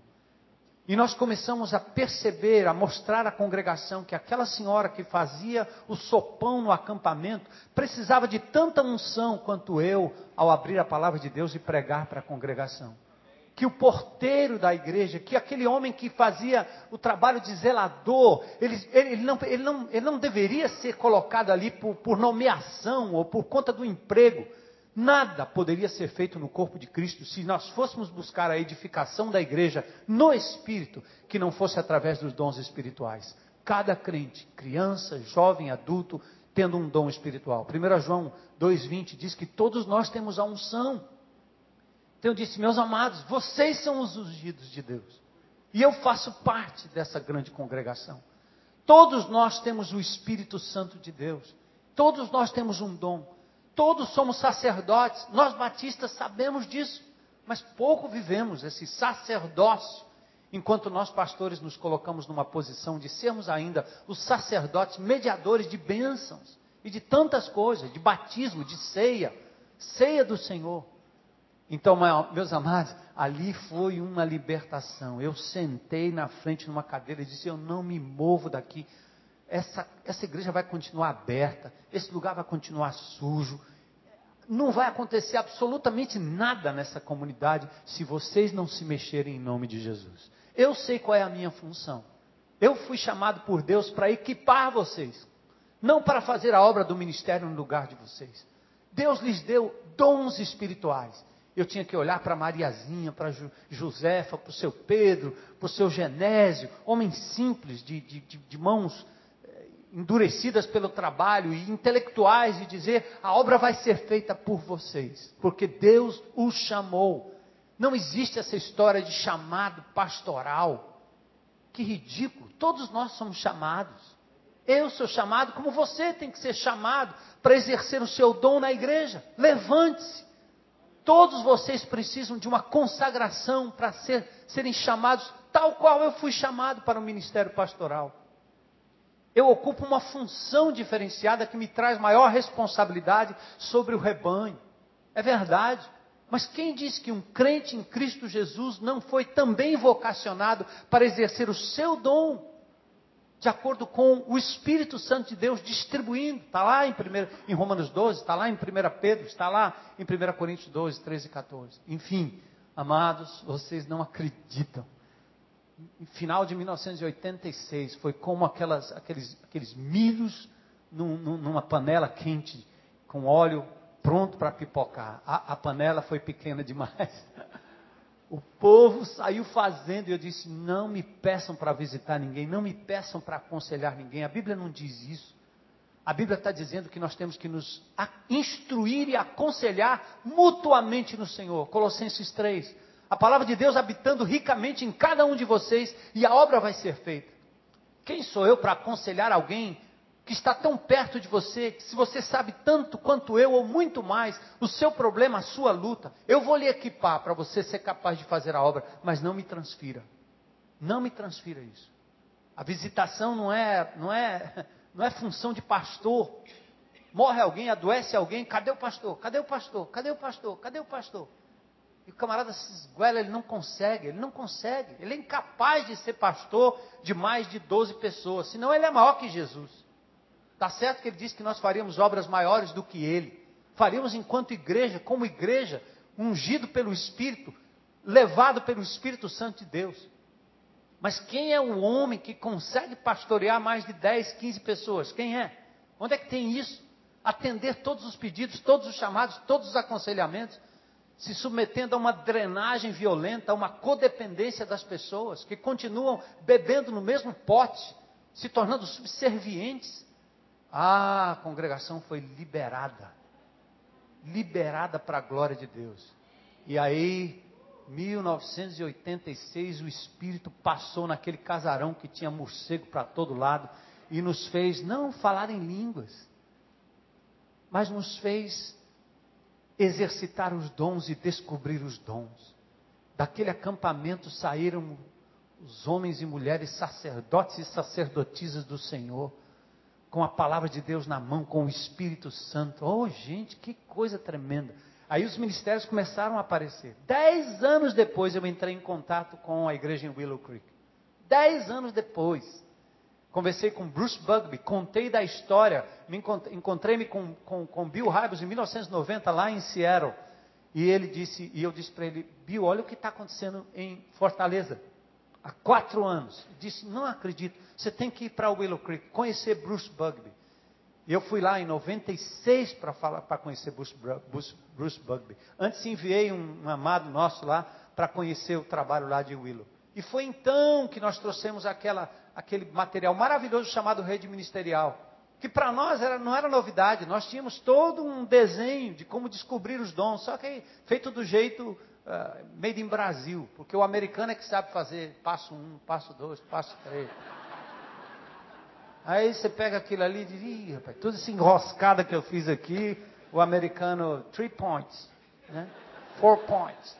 E nós começamos a perceber, a mostrar à congregação que aquela senhora que fazia o sopão no acampamento precisava de tanta unção quanto eu ao abrir a palavra de Deus e pregar para a congregação. Que o porteiro da igreja, que aquele homem que fazia o trabalho de zelador, ele, ele, não, ele, não, ele não deveria ser colocado ali por, por nomeação ou por conta do emprego Nada poderia ser feito no corpo de Cristo se nós fôssemos buscar a edificação da igreja no Espírito, que não fosse através dos dons espirituais. Cada crente, criança, jovem, adulto, tendo um dom espiritual. 1 João 2,20 diz que todos nós temos a unção. Então eu disse, meus amados, vocês são os ungidos de Deus. E eu faço parte dessa grande congregação. Todos nós temos o Espírito Santo de Deus. Todos nós temos um dom. Todos somos sacerdotes. Nós batistas sabemos disso, mas pouco vivemos esse sacerdócio. Enquanto nós pastores nos colocamos numa posição de sermos ainda os sacerdotes mediadores de bênçãos e de tantas coisas, de batismo, de ceia, ceia do Senhor. Então, meus amados, ali foi uma libertação. Eu sentei na frente numa cadeira e disse: Eu não me movo daqui essa, essa igreja vai continuar aberta, esse lugar vai continuar sujo. Não vai acontecer absolutamente nada nessa comunidade se vocês não se mexerem em nome de Jesus. Eu sei qual é a minha função. Eu fui chamado por Deus para equipar vocês, não para fazer a obra do ministério no lugar de vocês. Deus lhes deu dons espirituais. Eu tinha que olhar para Mariazinha, para Josefa, para o seu Pedro, para o seu Genésio, homens simples, de, de, de, de mãos endurecidas pelo trabalho e intelectuais, e dizer: a obra vai ser feita por vocês, porque Deus os chamou. Não existe essa história de chamado pastoral. Que ridículo! Todos nós somos chamados. Eu sou chamado como você tem que ser chamado para exercer o seu dom na igreja. Levante-se. Todos vocês precisam de uma consagração para ser, serem chamados, tal qual eu fui chamado para o ministério pastoral. Eu ocupo uma função diferenciada que me traz maior responsabilidade sobre o rebanho. É verdade. Mas quem diz que um crente em Cristo Jesus não foi também vocacionado para exercer o seu dom de acordo com o Espírito Santo de Deus distribuindo. Está lá em, em Romanos 12, está lá em 1 Pedro, está lá em 1 Coríntios 12, 13 e 14. Enfim, amados, vocês não acreditam. Final de 1986, foi como aquelas, aqueles, aqueles milhos num, numa panela quente, com óleo pronto para pipocar. A, a panela foi pequena demais. O povo saiu fazendo, e eu disse: não me peçam para visitar ninguém, não me peçam para aconselhar ninguém. A Bíblia não diz isso. A Bíblia está dizendo que nós temos que nos instruir e aconselhar mutuamente no Senhor. Colossenses 3. A palavra de Deus habitando ricamente em cada um de vocês, e a obra vai ser feita. Quem sou eu para aconselhar alguém que está tão perto de você, que se você sabe tanto quanto eu, ou muito mais, o seu problema, a sua luta, eu vou lhe equipar para você ser capaz de fazer a obra, mas não me transfira. Não me transfira isso. A visitação não é, não é, não é função de pastor. Morre alguém, adoece alguém, cadê o pastor? Cadê o pastor? Cadê o pastor? Cadê o pastor? E o camarada se esguela, ele não consegue, ele não consegue. Ele é incapaz de ser pastor de mais de 12 pessoas, senão ele é maior que Jesus. Está certo que ele disse que nós faríamos obras maiores do que ele. Faríamos enquanto igreja, como igreja, ungido pelo Espírito, levado pelo Espírito Santo de Deus. Mas quem é o homem que consegue pastorear mais de 10, 15 pessoas? Quem é? Onde é que tem isso? Atender todos os pedidos, todos os chamados, todos os aconselhamentos, se submetendo a uma drenagem violenta, a uma codependência das pessoas que continuam bebendo no mesmo pote, se tornando subservientes. Ah, a congregação foi liberada. Liberada para a glória de Deus. E aí, 1986, o Espírito passou naquele casarão que tinha morcego para todo lado e nos fez não falar em línguas, mas nos fez exercitar os dons e descobrir os dons. Daquele acampamento saíram os homens e mulheres sacerdotes e sacerdotisas do Senhor com a palavra de Deus na mão, com o Espírito Santo. Oh, gente, que coisa tremenda. Aí os ministérios começaram a aparecer. Dez anos depois eu entrei em contato com a igreja em Willow Creek. Dez anos depois. Conversei com Bruce Bugby, contei da história, me encontrei-me com, com, com Bill Hybels em 1990 lá em Seattle. E ele disse, e eu disse para ele, Bill, olha o que está acontecendo em Fortaleza há quatro anos. Disse, não acredito, você tem que ir para Willow Creek, conhecer Bruce Bugby. Eu fui lá em 96 para falar, para conhecer Bruce, Bruce, Bruce Bugby. Antes enviei um, um amado nosso lá para conhecer o trabalho lá de Willow. E foi então que nós trouxemos aquela, aquele material maravilhoso chamado Rede Ministerial. Que para nós era, não era novidade, nós tínhamos todo um desenho de como descobrir os dons, só que feito do jeito uh, made in Brasil, porque o americano é que sabe fazer passo um, passo dois, passo três. Aí você pega aquilo ali e diz, Ih, rapaz, toda essa enroscada que eu fiz aqui, o americano, three points, né? four points.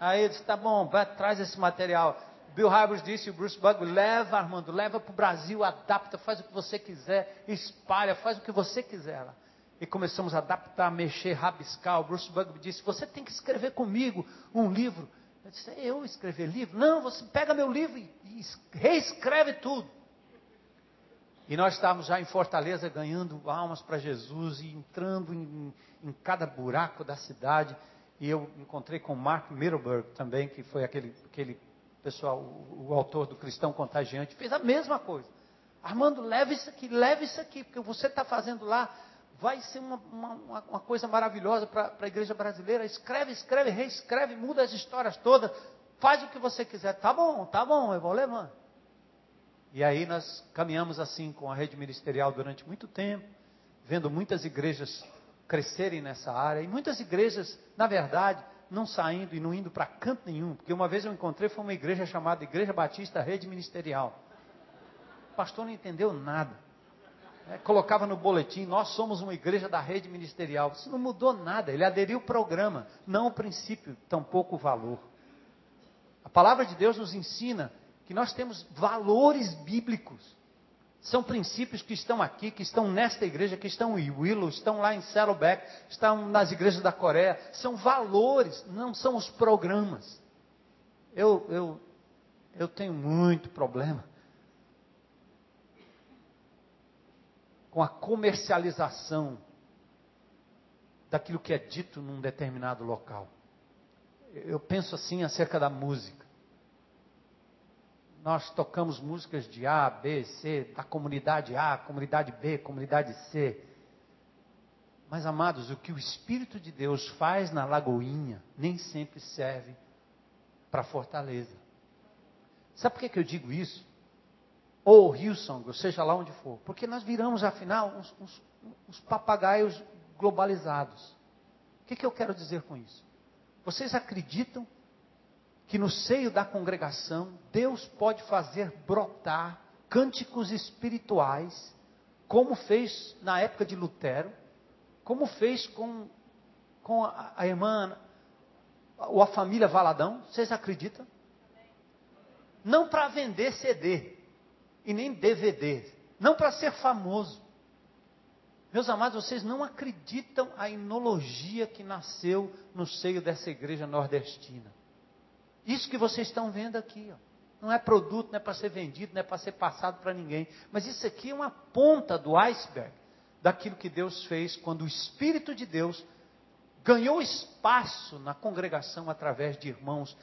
Aí ele disse, tá bom, vai, traz esse material. Bill Hybels disse, o Bruce Bug, leva Armando, leva para o Brasil, adapta, faz o que você quiser, espalha, faz o que você quiser lá e começamos a adaptar, mexer, rabiscar. O Bruce Bugby disse: Você tem que escrever comigo um livro. Eu disse: é Eu escrever livro? Não, você pega meu livro e, e reescreve tudo. E nós estávamos já em Fortaleza ganhando almas para Jesus e entrando em, em, cada buraco da cidade. E eu encontrei com Mark Middleburg também, que foi aquele, aquele pessoal, o, o autor do Cristão Contagiante, fez a mesma coisa. Armando, leve isso aqui, leve isso aqui, porque você está fazendo lá vai ser uma, uma, uma coisa maravilhosa para a igreja brasileira. Escreve, escreve, reescreve, muda as histórias todas, faz o que você quiser. Tá bom, tá bom, eu vou levando. E aí nós caminhamos assim com a rede ministerial durante muito tempo, vendo muitas igrejas crescerem nessa área, e muitas igrejas, na verdade, não saindo e não indo para canto nenhum, porque uma vez eu encontrei foi uma igreja chamada Igreja Batista Rede Ministerial. O pastor não entendeu nada. É, colocava no boletim, nós somos uma igreja da rede ministerial. Isso não mudou nada, ele aderiu ao programa, não o princípio, tampouco o valor. A palavra de Deus nos ensina que nós temos valores bíblicos. São princípios que estão aqui, que estão nesta igreja, que estão em Willow, estão lá em Saddleback, estão nas igrejas da Coreia. São valores, não são os programas. Eu, eu, eu tenho muito problema com a comercialização daquilo que é dito num determinado local. Eu penso assim acerca da música nós tocamos músicas de A, B, C, da comunidade A, comunidade B, comunidade C. Mas, amados, o que o Espírito de Deus faz na Lagoinha nem sempre serve para Fortaleza. Sabe por que, que eu digo isso? Ou Hillsong, ou seja lá onde for. Porque nós viramos, afinal, uns, uns, uns papagaios globalizados. O que, que eu quero dizer com isso? Vocês acreditam que no seio da congregação Deus pode fazer brotar cânticos espirituais, como fez na época de Lutero, como fez com, com a, a irmã ou a família Valadão. Vocês acreditam? Não para vender CD e nem DVD, não para ser famoso. Meus amados, vocês não acreditam a inologia que nasceu no seio dessa igreja nordestina. Isso que vocês estão vendo aqui, ó. não é produto, não é para ser vendido, não é para ser passado para ninguém. Mas isso aqui é uma ponta do iceberg daquilo que Deus fez quando o Espírito de Deus ganhou espaço na congregação através de irmãos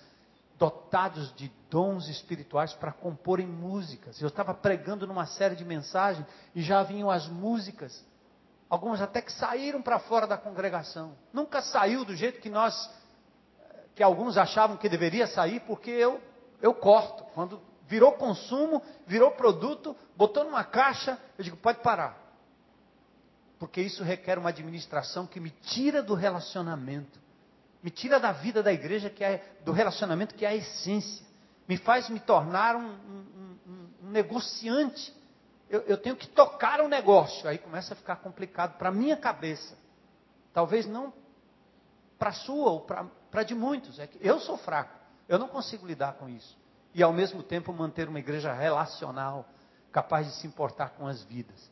dotados de dons espirituais para comporem músicas. Eu estava pregando numa série de mensagens e já vinham as músicas. Algumas até que saíram para fora da congregação. Nunca saiu do jeito que nós que alguns achavam que deveria sair, porque eu, eu corto. Quando virou consumo, virou produto, botou numa caixa, eu digo, pode parar. Porque isso requer uma administração que me tira do relacionamento, me tira da vida da igreja, que é do relacionamento que é a essência, me faz me tornar um, um, um, um negociante. Eu, eu tenho que tocar o um negócio, aí começa a ficar complicado para minha cabeça. Talvez não para sua ou para de muitos. É que eu sou fraco, eu não consigo lidar com isso. E ao mesmo tempo manter uma igreja relacional, capaz de se importar com as vidas.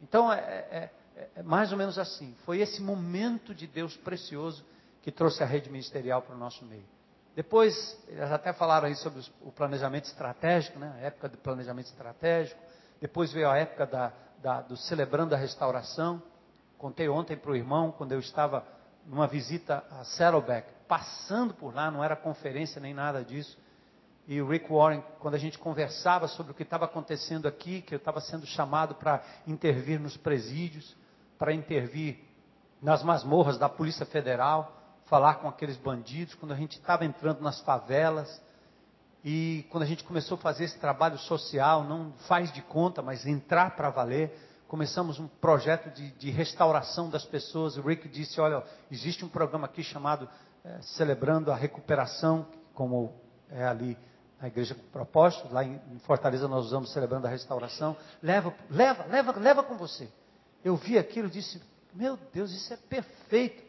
Então é, é, é, é mais ou menos assim. Foi esse momento de Deus precioso que trouxe a rede ministerial para o nosso meio. Depois, eles até falaram aí sobre o planejamento estratégico, né? a época do planejamento estratégico. Depois veio a época da, da, do celebrando a restauração. Contei ontem para o irmão, quando eu estava numa visita a Saddleback, passando por lá, não era conferência nem nada disso. E o Rick Warren, quando a gente conversava sobre o que estava acontecendo aqui, que eu estava sendo chamado para intervir nos presídios, para intervir nas masmorras da Polícia Federal, falar com aqueles bandidos, quando a gente estava entrando nas favelas, e quando a gente começou a fazer esse trabalho social, não faz de conta, mas entrar para valer, começamos um projeto de, de, restauração das pessoas. O Rick disse: Olha, existe um programa aqui chamado é, Celebrando a Recuperação, como é ali na Igreja Propósito, lá em, em Fortaleza nós usamos Celebrando a Restauração. Leva, leva, leva, leva com você. Eu vi aquilo e disse: Meu Deus, isso é perfeito.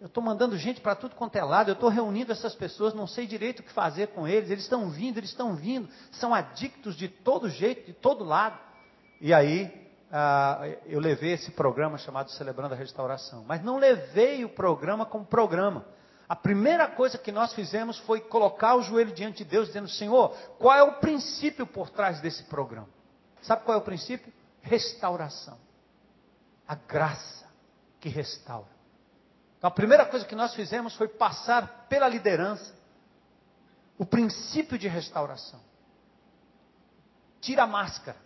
Eu estou mandando gente para tudo quanto é lado, eu estou reunindo essas pessoas, não sei direito o que fazer com eles, eles estão vindo, eles estão vindo, são adictos de todo jeito, de todo lado. E aí ah, eu levei esse programa chamado Celebrando a Restauração. Mas não levei o programa como programa. A primeira coisa que nós fizemos foi colocar o joelho diante de Deus, dizendo: Senhor, qual é o princípio por trás desse programa? Sabe qual é o princípio? Restauração. A graça que restaura. Então, a primeira coisa que nós fizemos foi passar pela liderança o princípio de restauração. Tira a máscara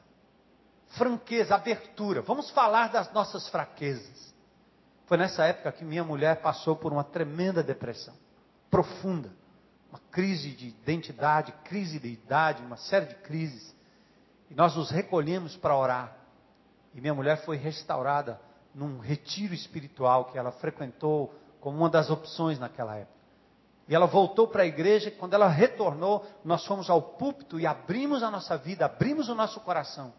franqueza, abertura. Vamos falar das nossas fraquezas. Foi nessa época que minha mulher passou por uma tremenda depressão, profunda, uma crise de identidade, crise de idade, uma série de crises. E nós nos recolhemos para orar. E minha mulher foi restaurada num retiro espiritual que ela frequentou como uma das opções naquela época. E ela voltou para a igreja, quando ela retornou, nós fomos ao púlpito e abrimos a nossa vida, abrimos o nosso coração.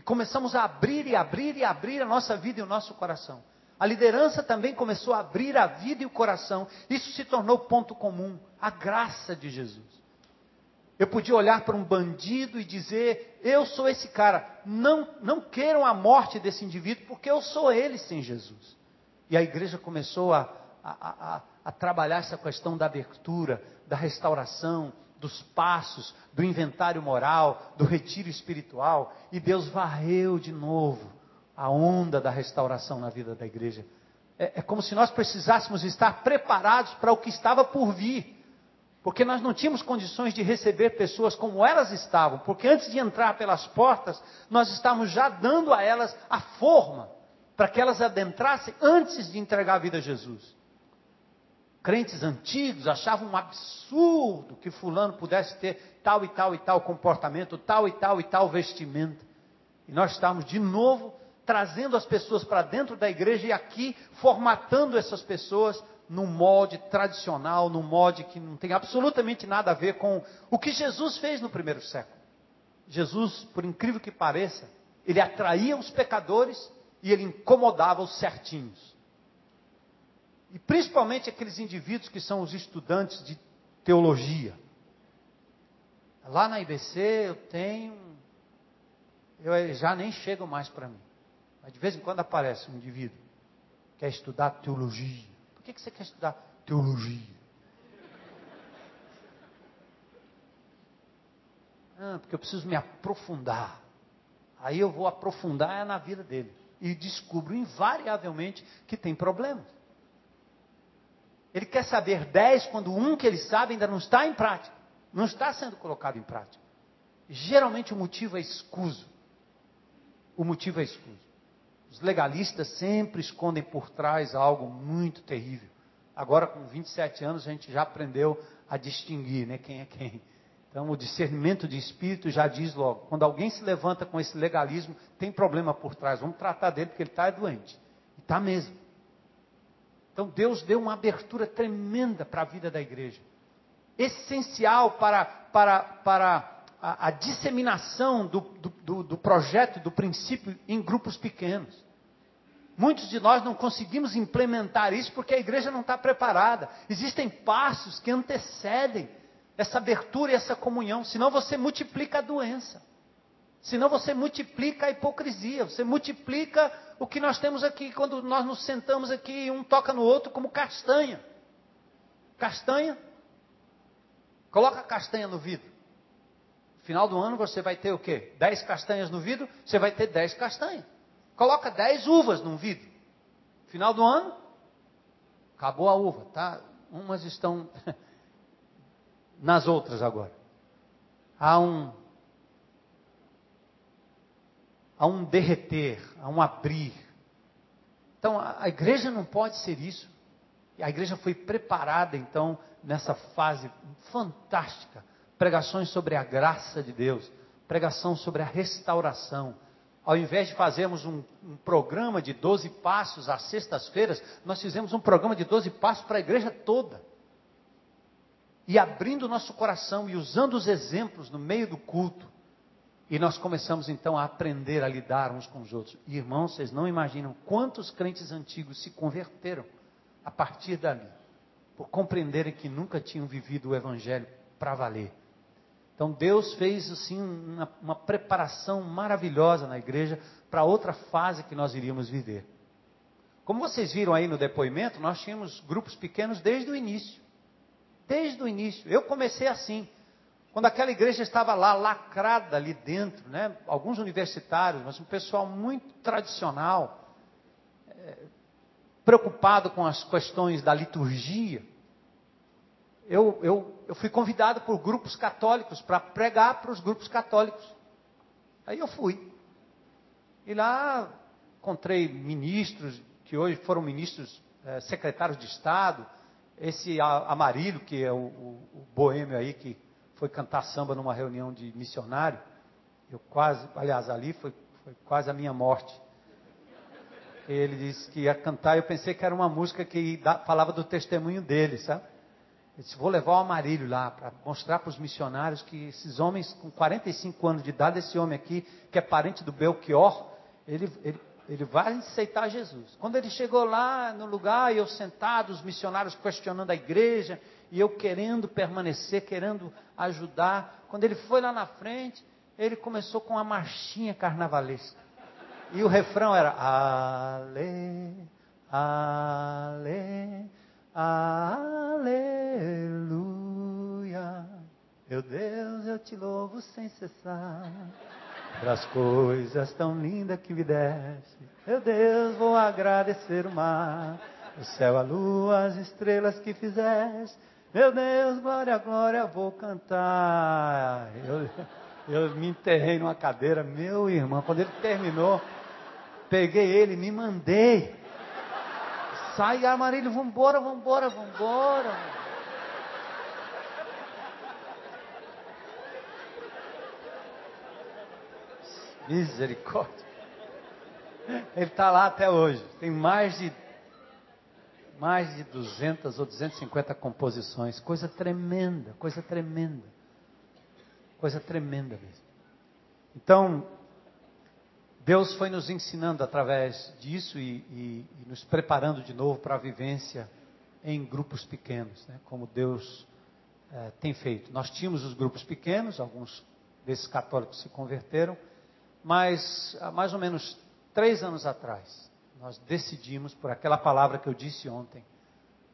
E começamos a abrir e abrir e abrir a nossa vida e o nosso coração. A liderança também começou a abrir a vida e o coração. Isso se tornou ponto comum, a graça de Jesus. Eu podia olhar para um bandido e dizer: Eu sou esse cara. Não, não queiram a morte desse indivíduo, porque eu sou ele sem Jesus. E a igreja começou a, a, a, a trabalhar essa questão da abertura, da restauração, dos passos, do inventário moral, do retiro espiritual, e Deus varreu de novo a onda da restauração na vida da igreja. É, é como se nós precisássemos estar preparados para o que estava por vir, porque nós não tínhamos condições de receber pessoas como elas estavam, porque antes de entrar pelas portas, nós estávamos já dando a elas a forma para que elas adentrassem antes de entregar a vida a Jesus crentes antigos achavam um absurdo que fulano pudesse ter tal e tal e tal comportamento, tal e tal e tal vestimenta. E nós estamos de novo trazendo as pessoas para dentro da igreja e aqui formatando essas pessoas num molde tradicional, num molde que não tem absolutamente nada a ver com o que Jesus fez no primeiro século. Jesus, por incrível que pareça, ele atraía os pecadores e ele incomodava os certinhos. E principalmente aqueles indivíduos que são os estudantes de teologia. Lá na IBC eu tenho. Eu já nem chegam mais para mim. Mas de vez em quando aparece um indivíduo que quer estudar teologia. Por que, que você quer estudar teologia? Ah, porque eu preciso me aprofundar. Aí eu vou aprofundar na vida dele. E descubro invariavelmente que tem problemas. Ele quer saber 10 quando um que ele sabe ainda não está em prática, não está sendo colocado em prática. Geralmente o motivo é escuso. O motivo é escuso. Os legalistas sempre escondem por trás algo muito terrível. Agora, com 27 anos, a gente já aprendeu a distinguir né, quem é quem. Então, o discernimento de espírito já diz logo: quando alguém se levanta com esse legalismo, tem problema por trás. Vamos tratar dele porque ele está doente. E está mesmo. Então Deus deu uma abertura tremenda para a vida da igreja. Essencial para, para, para a, a disseminação do, do, do projeto, do princípio em grupos pequenos. Muitos de nós não conseguimos implementar isso porque a igreja não está preparada. Existem passos que antecedem essa abertura e essa comunhão, senão você multiplica a doença. Senão você multiplica a hipocrisia, você multiplica o que nós temos aqui quando nós nos sentamos aqui um toca no outro como castanha. Castanha. Coloca castanha no vidro. Final do ano você vai ter o quê? Dez castanhas no vidro, você vai ter dez castanhas. Coloca dez uvas num vidro. Final do ano, acabou a uva, tá? Umas estão nas outras agora. Há um a um derreter, a um abrir. Então, a, igreja não pode ser isso. A igreja foi preparada, então, nessa fase fantástica. Pregações sobre a graça de Deus, pregação sobre a restauração. Ao invés de fazermos um, um programa de 12 passos às sextas-feiras, nós fizemos um programa de 12 passos para a igreja toda. E abrindo nosso coração e usando os exemplos no meio do culto, e nós começamos então a aprender a lidar uns com os outros. E, irmãos, vocês não imaginam quantos crentes antigos se converteram a partir dali, por compreenderem que nunca tinham vivido o Evangelho para valer. Então Deus fez assim uma, uma preparação maravilhosa na igreja para outra fase que nós iríamos viver. Como vocês viram aí no depoimento, nós tínhamos grupos pequenos desde o início. Desde o início. Eu comecei assim. Quando aquela igreja estava lá lacrada ali dentro, né? alguns universitários, mas um pessoal muito tradicional, é, preocupado com as questões da liturgia, eu, eu, eu fui convidado por grupos católicos para pregar para os grupos católicos. Aí eu fui. E lá encontrei ministros que hoje foram ministros, eh, secretários de Estado, esse Amarilho, que é o, o, o boêmio aí, que foi cantar samba numa reunião de missionário, eu quase, aliás, ali foi, foi quase a minha morte. Ele disse que ia cantar, eu pensei que era uma música que da, falava do testemunho dele, sabe? Eu disse, vou levar o Amarilho lá para mostrar para os missionários que esses homens com 45 anos de idade, esse homem aqui, que é parente do Belchior, ele, ele, ele vai aceitar Jesus. Quando ele chegou lá no lugar, eu sentado, os missionários questionando a igreja, e eu querendo permanecer, querendo ajudar. Quando ele foi lá na frente, ele começou com uma marchinha carnavalesca. E o refrão era Ale, Ale, Aleluia. Meu Deus, eu te louvo sem cessar das coisas tão lindas que me deste. Meu Deus, vou agradecer o mar, o céu, a lua, as estrelas que fizeste. Meu Deus, glória, glória, vou cantar. Eu, eu me enterrei numa cadeira, meu irmão, quando ele terminou, peguei ele, me mandei. Sai, Amarilho, vambora, vambora, vambora. Misericórdia. Ele está lá até hoje. Tem mais de mais de 200 ou 250 composições. Coisa tremenda, coisa tremenda. Coisa tremenda mesmo. Então, Deus foi nos ensinando através disso e, e, e nos preparando de novo para a vivência em grupos pequenos, né? como Deus é, tem feito. Nós tínhamos os grupos pequenos, alguns desses católicos se converteram, mas há mais ou menos três anos atrás, nós decidimos, por aquela palavra que eu disse ontem,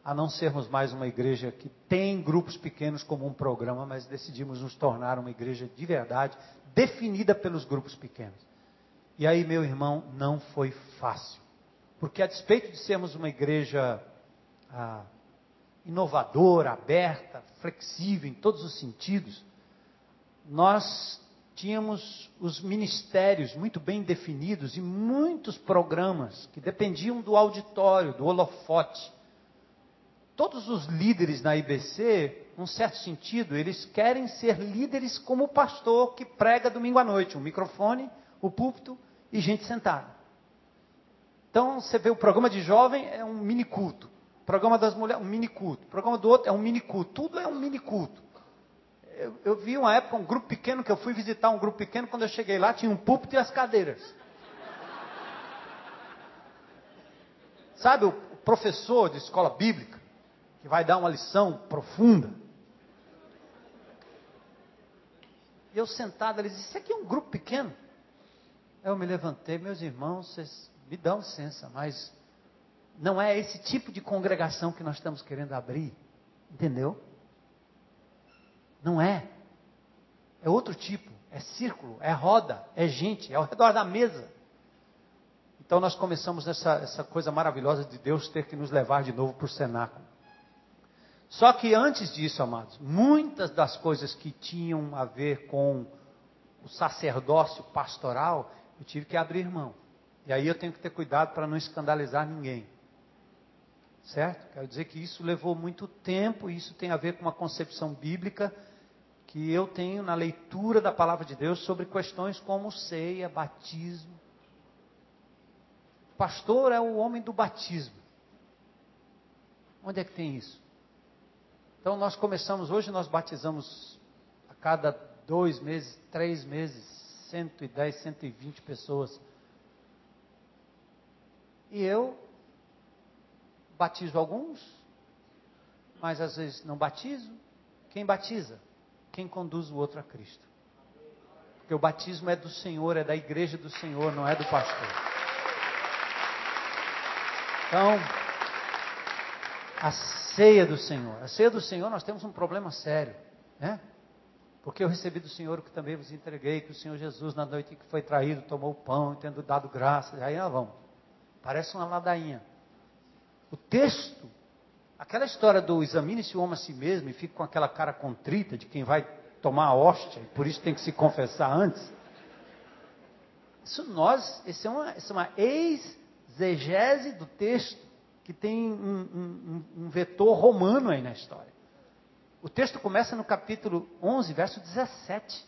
a não sermos mais uma igreja que tem grupos pequenos como um programa, mas decidimos nos tornar uma igreja de verdade, definida pelos grupos pequenos. E aí, meu irmão, não foi fácil. Porque a despeito de sermos uma igreja ah, inovadora, aberta, flexível em todos os sentidos, nós tínhamos os ministérios muito bem definidos e muitos programas que dependiam do auditório, do holofote. Todos os líderes na IBC, num certo sentido, eles querem ser líderes como o pastor que prega domingo à noite, um microfone, o púlpito e gente sentada. Então você vê o programa de jovem é um mini culto, o programa das mulheres um mini culto, o programa do outro é um mini culto, tudo é um mini culto eu, eu, vi uma época um grupo pequeno, que eu fui visitar um grupo pequeno, quando eu cheguei lá tinha um púlpito e as cadeiras. Sabe o professor de escola bíblica, que vai dar uma lição profunda? E eu sentado, ele disse, isso aqui é um grupo pequeno. Eu me levantei, meus irmãos, vocês me dão licença, mas não é esse tipo de congregação que nós estamos querendo abrir. Entendeu? Não é. É outro tipo. É círculo, é roda, é gente, é ao redor da mesa. Então nós começamos essa, essa coisa maravilhosa de Deus ter que nos levar de novo para o cenáculo. Só que antes disso, amados, muitas das coisas que tinham a ver com o sacerdócio pastoral, eu tive que abrir mão. E aí eu tenho que ter cuidado para não escandalizar ninguém. Certo? Quero dizer que isso levou muito tempo, e isso tem a ver com uma concepção bíblica que eu tenho na leitura da palavra de Deus sobre questões como ceia, batismo. Pastor é o homem do batismo. Onde é que tem isso? Então nós começamos, hoje nós batizamos a cada dois meses, três meses, 110, 120 pessoas. E eu batizo alguns, mas às vezes não batizo. Quem batiza? quem conduz o outro a Cristo. Porque o batismo é do Senhor, é da igreja do Senhor, não é do pastor. Então, a ceia do Senhor. A ceia do Senhor, nós temos um problema sério, né? Porque eu recebi do Senhor o que também vos entreguei, que o Senhor Jesus, na noite que foi traído, tomou o pão, tendo dado graça. Aí nós vamos. Parece uma ladainha. O texto Aquela história do examine-se o homem a si mesmo e fica com aquela cara contrita de quem vai tomar a hóstia e por isso tem que se confessar antes. Isso nós, isso é uma, isso é uma exegese do texto que tem um, um, um vetor romano aí na história. O texto começa no capítulo 11, verso 17,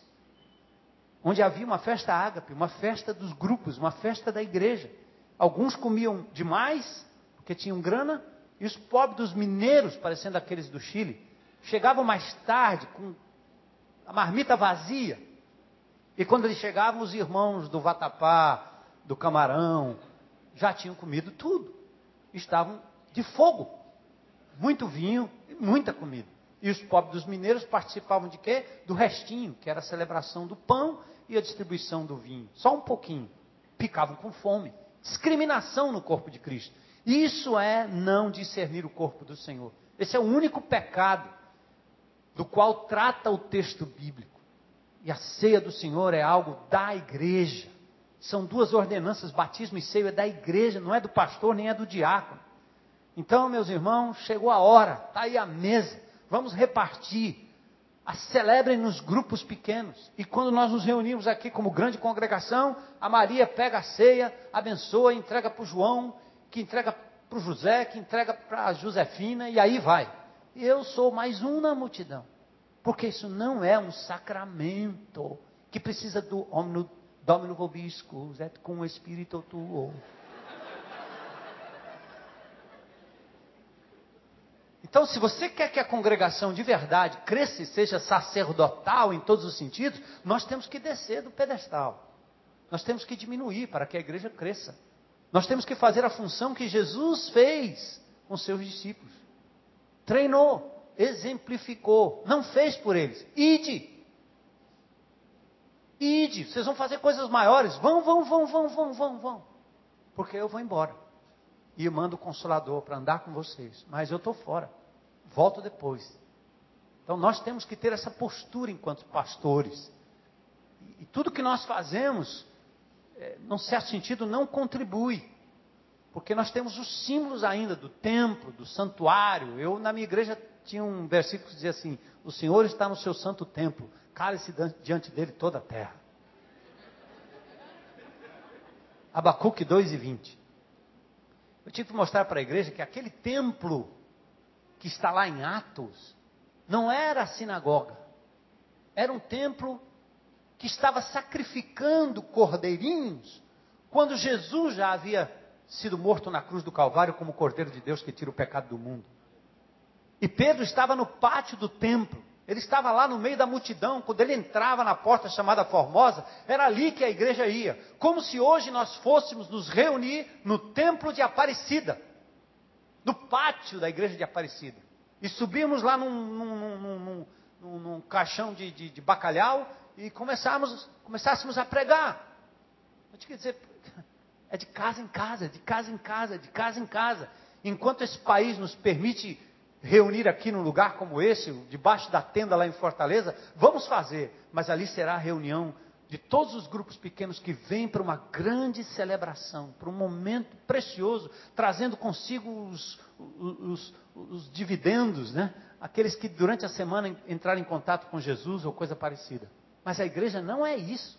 onde havia uma festa ágape, uma festa dos grupos, uma festa da igreja. Alguns comiam demais, porque tinham grana, e os pobres dos mineiros, parecendo aqueles do Chile, chegavam mais tarde com a marmita vazia. E quando eles chegavam, os irmãos do vatapá, do camarão, já tinham comido tudo. Estavam de fogo. Muito vinho e muita comida. E os pobres dos mineiros participavam de quê? Do restinho, que era a celebração do pão e a distribuição do vinho. Só um pouquinho. Ficavam com fome. Discriminação no corpo de Cristo. Isso é não discernir o corpo do Senhor. Esse é o único pecado do qual trata o texto bíblico. E a ceia do Senhor é algo da igreja. São duas ordenanças, batismo e ceia é da igreja, não é do pastor nem é do diácono. Então, meus irmãos, chegou a hora, está aí a mesa, vamos repartir. A celebrem nos grupos pequenos. E quando nós nos reunimos aqui como grande congregação, a Maria pega a ceia, abençoa, entrega para o João, que entrega para o José, que entrega para a Josefina, e aí vai. Eu sou mais um na multidão. Porque isso não é um sacramento que precisa do omno, domino vobiscus, et cum espírito tuo. Então, se você quer que a congregação de verdade cresça e seja sacerdotal em todos os sentidos, nós temos que descer do pedestal. Nós temos que diminuir para que a igreja cresça. Nós temos que fazer a função que Jesus fez com seus discípulos. Treinou, exemplificou, não fez por eles. Ide. Ide, vocês vão fazer coisas maiores. Vão, vão, vão, vão, vão, vão, vão. Porque eu vou embora. E eu mando o consolador para andar com vocês. Mas eu estou fora. Volto depois. Então nós temos que ter essa postura enquanto pastores. E tudo que nós fazemos, num certo sentido, não contribui. Porque nós temos os símbolos ainda do templo, do santuário. Eu, na minha igreja, tinha um versículo que dizia assim: O Senhor está no seu santo templo, cale-se diante dele toda a terra. Abacuque 2 e 20. Eu tive que mostrar para a igreja que aquele templo que está lá em Atos não era a sinagoga, era um templo que estava sacrificando cordeirinhos quando Jesus já havia sido morto na cruz do Calvário como Cordeiro de Deus que tira o pecado do mundo. E Pedro estava no pátio do templo. Ele estava lá no meio da multidão, quando ele entrava na porta chamada Formosa, era ali que a igreja ia. Como se hoje nós fôssemos nos reunir no templo de Aparecida, no pátio da igreja de Aparecida. E subimos lá num, num, num, num, caixão de, de, de, bacalhau e começássemos, a pregar. Eu tinha que dizer, é de casa em casa, de casa em casa, de casa em casa. Enquanto esse país nos permite reunir aqui num lugar como esse, debaixo da tenda lá em Fortaleza, vamos fazer, mas ali será a reunião de todos os grupos pequenos que vêm para uma grande celebração, para um momento precioso, trazendo consigo os, os, os dividendos, né? aqueles que durante a semana entraram em contato com Jesus ou coisa parecida. Mas a igreja não é isso,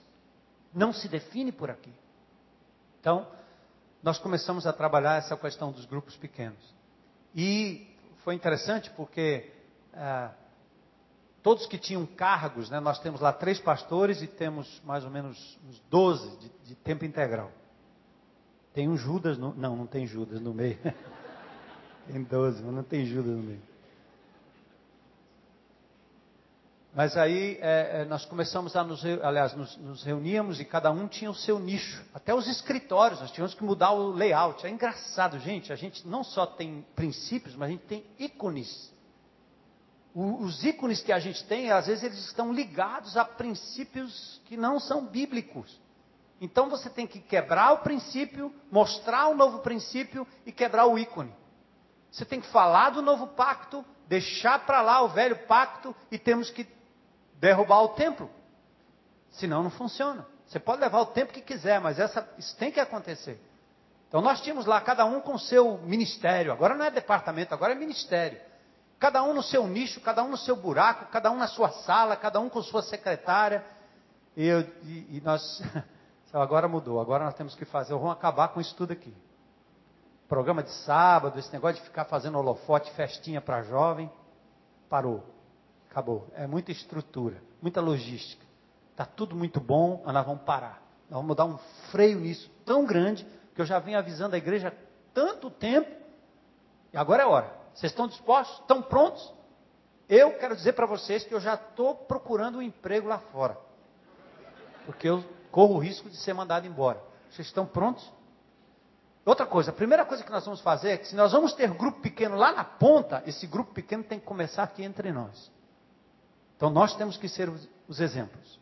não se define por aqui. Então, nós começamos a trabalhar essa questão dos grupos pequenos. E foi interessante porque ah, todos que tinham cargos, né, nós temos lá três pastores e temos mais ou menos uns 12 de, de tempo integral. Tem um Judas, no, não, não tem Judas no meio. tem 12, mas não tem Judas no meio. Mas aí é, é, nós começamos a nos, aliás, nos, nos, reuníamos e cada um tinha o seu nicho. Até os escritórios, nós tínhamos que mudar o layout. É engraçado, gente. A gente não só tem princípios, mas a gente tem ícones. O, os ícones que a gente tem, às vezes eles estão ligados a princípios que não são bíblicos. Então você tem que quebrar o princípio, mostrar o novo princípio e quebrar o ícone. Você tem que falar do novo pacto, deixar para lá o velho pacto e temos que derrubar o templo. Senão não funciona. Você pode levar o tempo que quiser, mas essa, isso tem que acontecer. Então nós tínhamos lá cada um com seu ministério. Agora não é departamento, agora é ministério. Cada um no seu nicho, cada um no seu buraco, cada um na sua sala, cada um com sua secretária. E, eu, e, e nós agora mudou, agora nós temos que fazer, vamos acabar com isso tudo aqui. Programa de sábado, esse negócio de ficar fazendo holofote, festinha para jovem, parou. Acabou. É muita estrutura, muita logística. Está tudo muito bom, mas nós vamos parar. Nós vamos dar um freio nisso tão grande que eu já venho avisando a igreja há tanto tempo. E agora é hora. Vocês estão dispostos? Estão prontos? Eu quero dizer para vocês que eu já estou procurando um emprego lá fora. Porque eu corro o risco de ser mandado embora. Vocês estão prontos? Outra coisa, a primeira coisa que nós vamos fazer é que se nós vamos ter grupo pequeno lá na ponta, esse grupo pequeno tem que começar aqui entre nós. Então nós temos que ser os, os exemplos.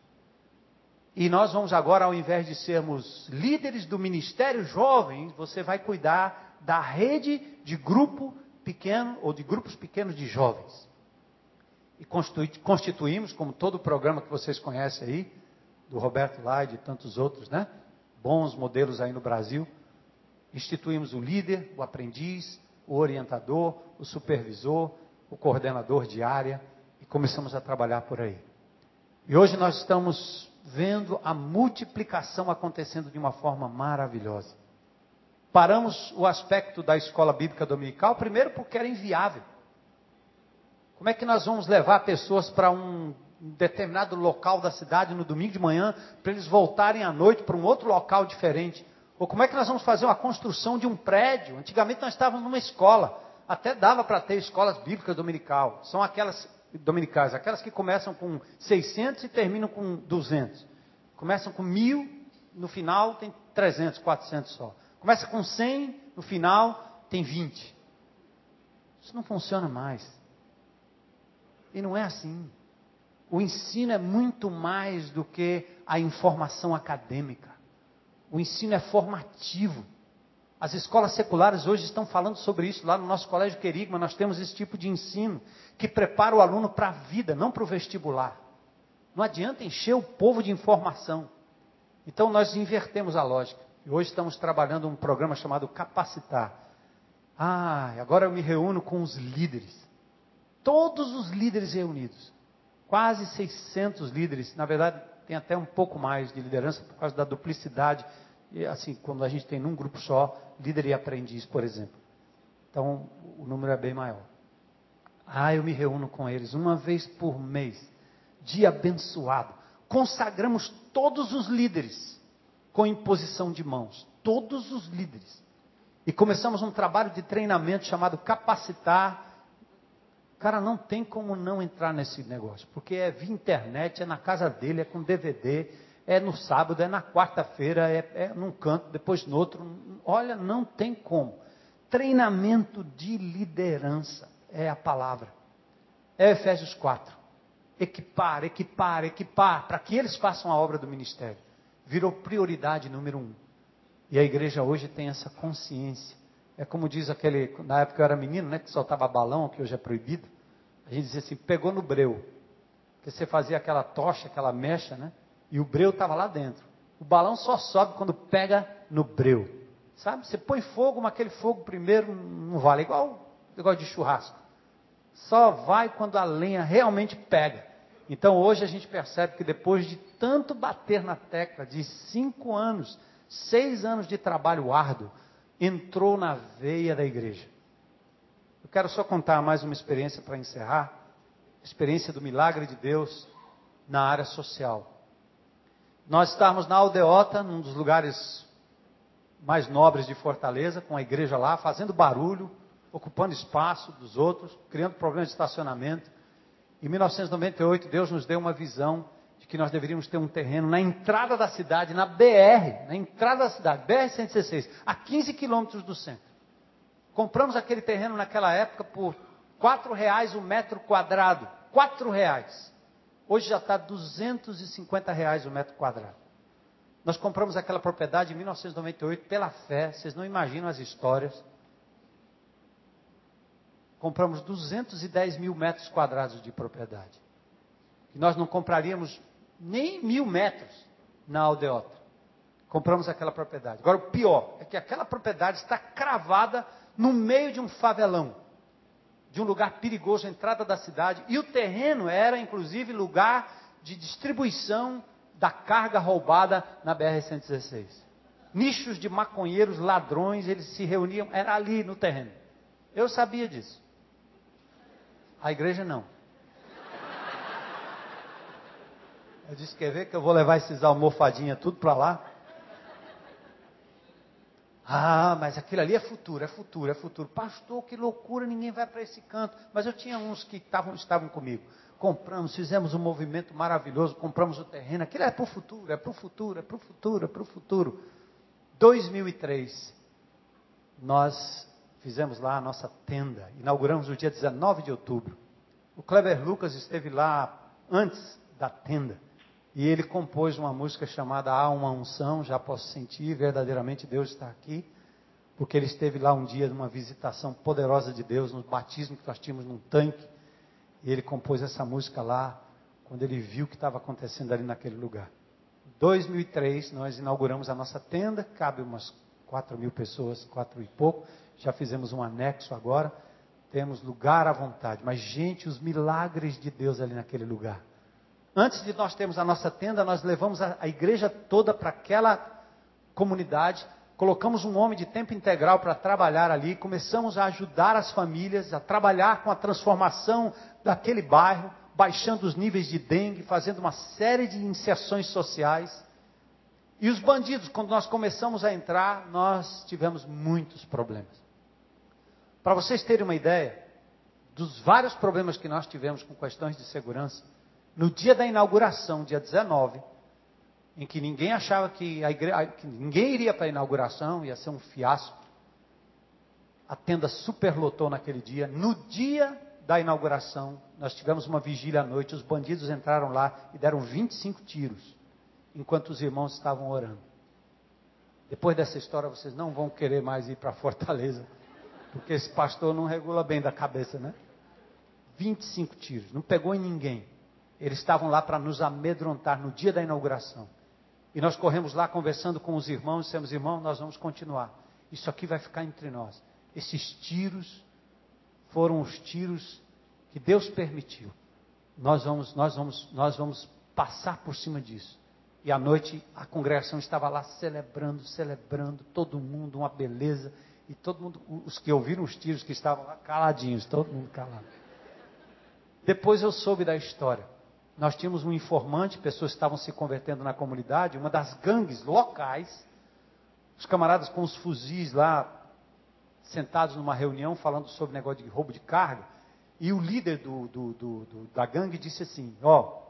E nós vamos agora, ao invés de sermos líderes do ministério jovem, você vai cuidar da rede de grupo pequeno ou de grupos pequenos de jovens. E constituímos, como todo o programa que vocês conhecem aí, do Roberto Lai e de tantos outros, né? Bons modelos aí no Brasil. Instituímos o líder, o aprendiz, o orientador, o supervisor, o coordenador de área começamos a trabalhar por aí. E hoje nós estamos vendo a multiplicação acontecendo de uma forma maravilhosa. Paramos o aspecto da escola bíblica dominical, primeiro porque era inviável. Como é que nós vamos levar pessoas para um determinado local da cidade no domingo de manhã, para eles voltarem à noite para um outro local diferente? Ou como é que nós vamos fazer uma construção de um prédio? Antigamente nós estávamos numa escola, até dava para ter escolas bíblicas dominical. São aquelas dominicais, aquelas que começam com 600 e terminam com 200. Começam com mil, no final tem 300, 400 só. Começa com 100, no final tem 20. Isso não funciona mais. E não é assim. O ensino é muito mais do que a informação acadêmica. O ensino é formativo. As escolas seculares hoje estão falando sobre isso. Lá no nosso colégio Querigma, nós temos esse tipo de ensino que prepara o aluno para a vida, não para o vestibular. Não adianta encher o povo de informação. Então nós invertemos a lógica. E hoje estamos trabalhando um programa chamado Capacitar. Ah, agora eu me reúno com os líderes. Todos os líderes reunidos. Quase 600 líderes. Na verdade, tem até um pouco mais de liderança por causa da duplicidade. Assim, quando a gente tem num grupo só, líder e aprendiz, por exemplo. Então, o número é bem maior. Ah, eu me reúno com eles uma vez por mês. Dia abençoado. Consagramos todos os líderes com imposição de mãos. Todos os líderes. E começamos um trabalho de treinamento chamado Capacitar. Cara, não tem como não entrar nesse negócio, porque é via internet, é na casa dele, é com DVD, é no sábado, é na quarta-feira, é, é num canto, depois no outro. Olha, não tem como. Treinamento de liderança é a palavra. É Efésios 4. Equipar, equipar, equipar, para que eles façam a obra do ministério. Virou prioridade número um. E a igreja hoje tem essa consciência. É como diz aquele, na época eu era menino, né, que soltava balão, que hoje é proibido. A gente dizia assim, pegou no breu. Porque você fazia aquela tocha, aquela mecha, né? E o breu estava lá dentro. O balão só sobe quando pega no breu. Sabe? Você põe fogo, mas aquele fogo primeiro não vale. Igual negócio de churrasco. Só vai quando a lenha realmente pega. Então hoje a gente percebe que depois de tanto bater na tecla, de cinco anos, seis anos de trabalho árduo, entrou na veia da igreja. Eu quero só contar mais uma experiência para encerrar. Experiência do milagre de Deus na área social. Nós estávamos na Aldeota, num dos lugares mais nobres de Fortaleza, com a igreja lá, fazendo barulho, ocupando espaço dos outros, criando problemas de estacionamento. Em 1998, Deus nos deu uma visão de que nós deveríamos ter um terreno na entrada da cidade, na BR, na entrada da cidade, BR-116, a 15 quilômetros do centro. Compramos aquele terreno naquela época por quatro reais o metro quadrado. Quatro reais. Hoje já está 250 reais o metro quadrado. Nós compramos aquela propriedade em 1998 pela fé. Vocês não imaginam as histórias compramos 210 mil metros quadrados de propriedade. E nós não compraríamos nem mil metros na aldeota. Compramos aquela propriedade. Agora, o pior é que aquela propriedade está cravada no meio de um favelão, de um lugar perigoso, a entrada da cidade. E o terreno era, inclusive, lugar de distribuição da carga roubada na BR-116. Nichos de maconheiros, ladrões, eles se reuniam, era ali no terreno. Eu sabia disso. A igreja não. Eu disse, quer ver que eu vou levar esses almofadinhas tudo para lá? Ah, mas aquilo ali é futuro, é futuro, é futuro. Pastor, que loucura, ninguém vai para esse canto. Mas eu tinha uns que tavam, estavam comigo. Compramos, fizemos um movimento maravilhoso, compramos o terreno. Aquilo é para o futuro, é para o futuro, é para o futuro, é para o futuro. 2003, nós fizemos lá a nossa tenda. Inauguramos no dia 19 de outubro. O Kleber Lucas esteve lá antes da tenda. E ele compôs uma música chamada Há uma unção, já posso sentir, verdadeiramente Deus está aqui, porque ele esteve lá um dia numa visitação poderosa de Deus, no batismo que nós tínhamos num tanque, e ele compôs essa música lá, quando ele viu o que estava acontecendo ali naquele lugar. Em 2003, nós inauguramos a nossa tenda, cabe umas 4 mil pessoas, quatro e pouco, já fizemos um anexo agora, temos lugar à vontade, mas gente, os milagres de Deus ali naquele lugar. Antes de nós termos a nossa tenda, nós levamos a, a igreja toda para aquela comunidade, colocamos um homem de tempo integral para trabalhar ali, começamos a ajudar as famílias, a trabalhar com a transformação daquele bairro, baixando os níveis de dengue, fazendo uma série de inserções sociais. E os bandidos, quando nós começamos a entrar, nós tivemos muitos problemas. Para vocês terem uma ideia, dos vários problemas que nós tivemos com questões de segurança, no dia da inauguração, dia 19, em que ninguém achava que, a igreja, que ninguém iria para a inauguração, ia ser um fiasco. A tenda superlotou naquele dia. No dia da inauguração, nós tivemos uma vigília à noite, os bandidos entraram lá e deram 25 tiros, enquanto os irmãos estavam orando. Depois dessa história, vocês não vão querer mais ir para Fortaleza, porque esse pastor não regula bem da cabeça, né? 25 tiros, não pegou em ninguém. Eles estavam lá para nos amedrontar no dia da inauguração. E nós corremos lá conversando com os irmãos, dissemos, irmão, nós vamos continuar. Isso aqui vai ficar entre nós. Esses tiros foram os tiros que Deus permitiu. Nós vamos, nós vamos, nós vamos passar por cima disso. E à noite a congregação estava lá celebrando, celebrando, todo mundo, uma beleza. E todo mundo, os que ouviram os tiros que estavam lá caladinhos, todo mundo calado. Depois eu soube da história nós tínhamos um informante, pessoas que estavam se convertendo na comunidade, uma das gangues locais, os camaradas com os fuzis lá, sentados numa reunião, falando sobre negócio de roubo de carga, e o líder do, do, do, da gangue disse assim: Ó,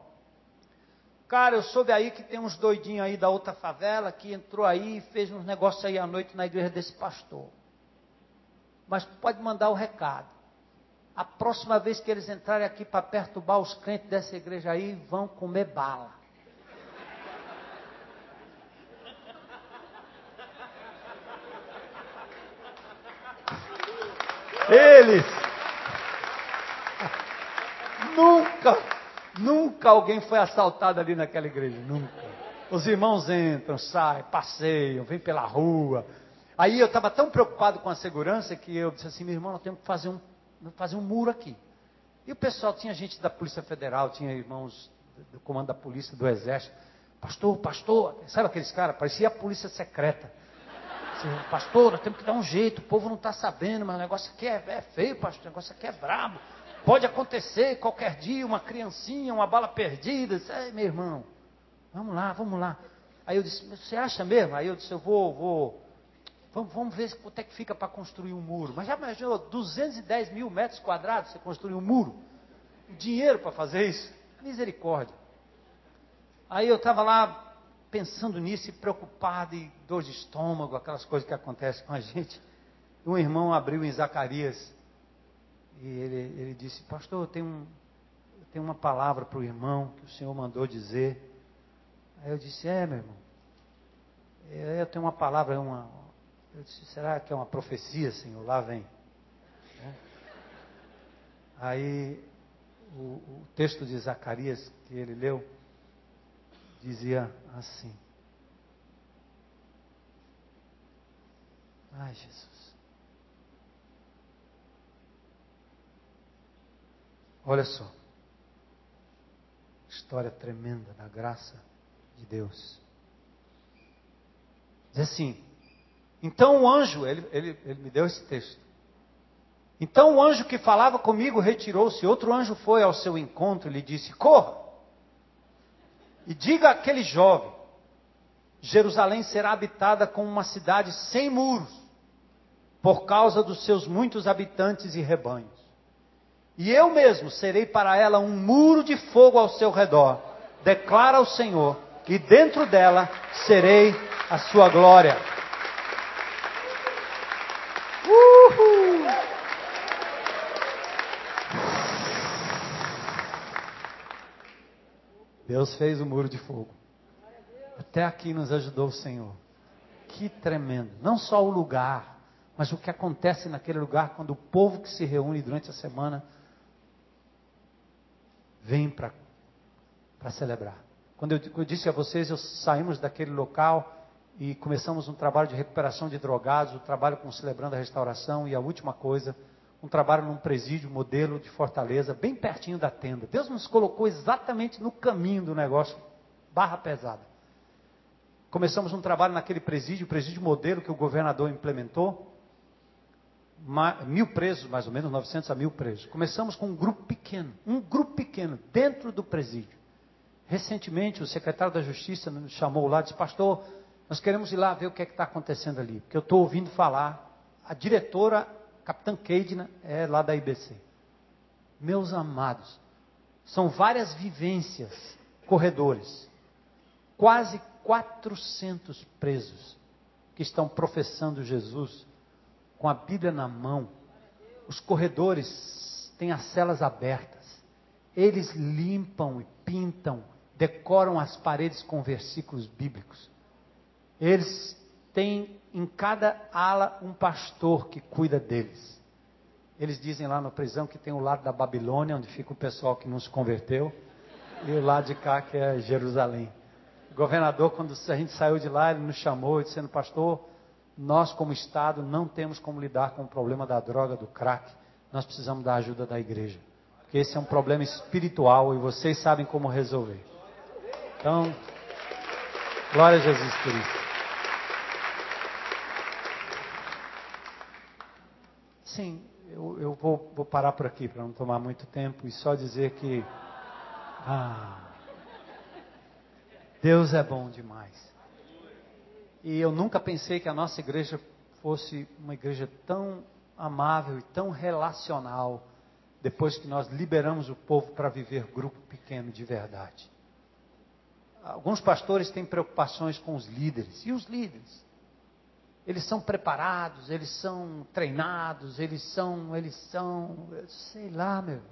cara, eu soube aí que tem uns doidinhos aí da outra favela que entrou aí e fez uns negócios aí à noite na igreja desse pastor. Mas pode mandar o recado a próxima vez que eles entrarem aqui para perturbar os crentes dessa igreja aí, vão comer bala. Eles nunca, nunca alguém foi assaltado ali naquela igreja, nunca. Os irmãos entram, saem, passeiam, vêm pela rua. Aí eu estava tão preocupado com a segurança que eu disse assim, meu irmão, nós temos que fazer um fazer um muro aqui. E o pessoal, tinha gente da Polícia Federal, tinha irmãos do comando da polícia, do exército. Pastor, pastor, sabe aqueles caras? Parecia a polícia secreta. Assim, pastor, nós temos que dar um jeito, o povo não está sabendo, mas o negócio aqui é, é feio, pastor, o negócio aqui é brabo. Pode acontecer qualquer dia, uma criancinha, uma bala perdida. Disse, meu irmão, vamos lá, vamos lá. Aí eu disse, você acha mesmo? Aí eu disse, eu vou, vou, Vamos, vamos ver quanto é que fica para construir um muro. Mas já imaginou 210 mil metros quadrados você construir um muro? Dinheiro para fazer isso? Misericórdia. Aí eu estava lá pensando nisso e preocupado e dor de estômago, aquelas coisas que acontecem com a gente. Um irmão abriu em Zacarias e ele, ele disse: Pastor, eu tenho, um, eu tenho uma palavra para o irmão que o Senhor mandou dizer. Aí eu disse: É, meu irmão. É, eu tenho uma palavra, uma, eu disse, será que é uma profecia, Senhor? Lá vem. É. Aí o, o texto de Zacarias que ele leu dizia assim. Ai, Jesus. Olha só. História tremenda da graça de Deus. Diz assim: então o anjo, ele, ele, ele me deu esse texto. Então o anjo que falava comigo retirou-se. Outro anjo foi ao seu encontro e lhe disse: Corra e diga àquele jovem: Jerusalém será habitada como uma cidade sem muros, por causa dos seus muitos habitantes e rebanhos. E eu mesmo serei para ela um muro de fogo ao seu redor, declara o Senhor, e dentro dela serei a sua glória. Uhul. Deus fez o muro de fogo. Até aqui nos ajudou o Senhor. Que tremendo. Não só o lugar, mas o que acontece naquele lugar quando o povo que se reúne durante a semana vem para celebrar. Quando eu, eu, disse a vocês, eu saímos daquele local e começamos um trabalho de recuperação de drogados, o um trabalho com Celebrando a Restauração e a última coisa, um trabalho num presídio modelo de Fortaleza, bem pertinho da tenda. Deus nos colocou exatamente no caminho do negócio, barra pesada. Começamos um trabalho naquele presídio, presídio modelo que o governador implementou, mil presos, mais ou menos, 900 a mil presos. Começamos com um grupo pequeno, um grupo pequeno, dentro do presídio. Recentemente, o secretário da Justiça nos chamou lá e disse, pastor, nós queremos ir lá ver o que é está acontecendo ali. Porque eu estou ouvindo falar, a diretora, Capitã Keidna, é lá da IBC. Meus amados, são várias vivências, corredores. Quase 400 presos que estão professando Jesus com a Bíblia na mão. Os corredores têm as celas abertas. Eles limpam e pintam, decoram as paredes com versículos bíblicos. Eles têm em cada ala um pastor que cuida deles. Eles dizem lá na prisão que tem o lado da Babilônia, onde fica o pessoal que não se converteu, e o lado de cá que é Jerusalém. O governador, quando a gente saiu de lá, ele nos chamou, dizendo, pastor, nós como Estado não temos como lidar com o problema da droga, do crack. Nós precisamos da ajuda da igreja. Porque esse é um problema espiritual e vocês sabem como resolver. Então, glória a Jesus por isso. Sim, eu, eu vou, vou, parar por aqui para não tomar muito tempo e só dizer que ah, Deus é bom demais. E eu nunca pensei que a nossa igreja fosse uma igreja tão amável e tão relacional depois que nós liberamos o povo para viver grupo pequeno de verdade. Alguns pastores têm preocupações com os líderes. E os líderes? Eles são preparados, eles são treinados, eles são, eles são, sei lá, meu.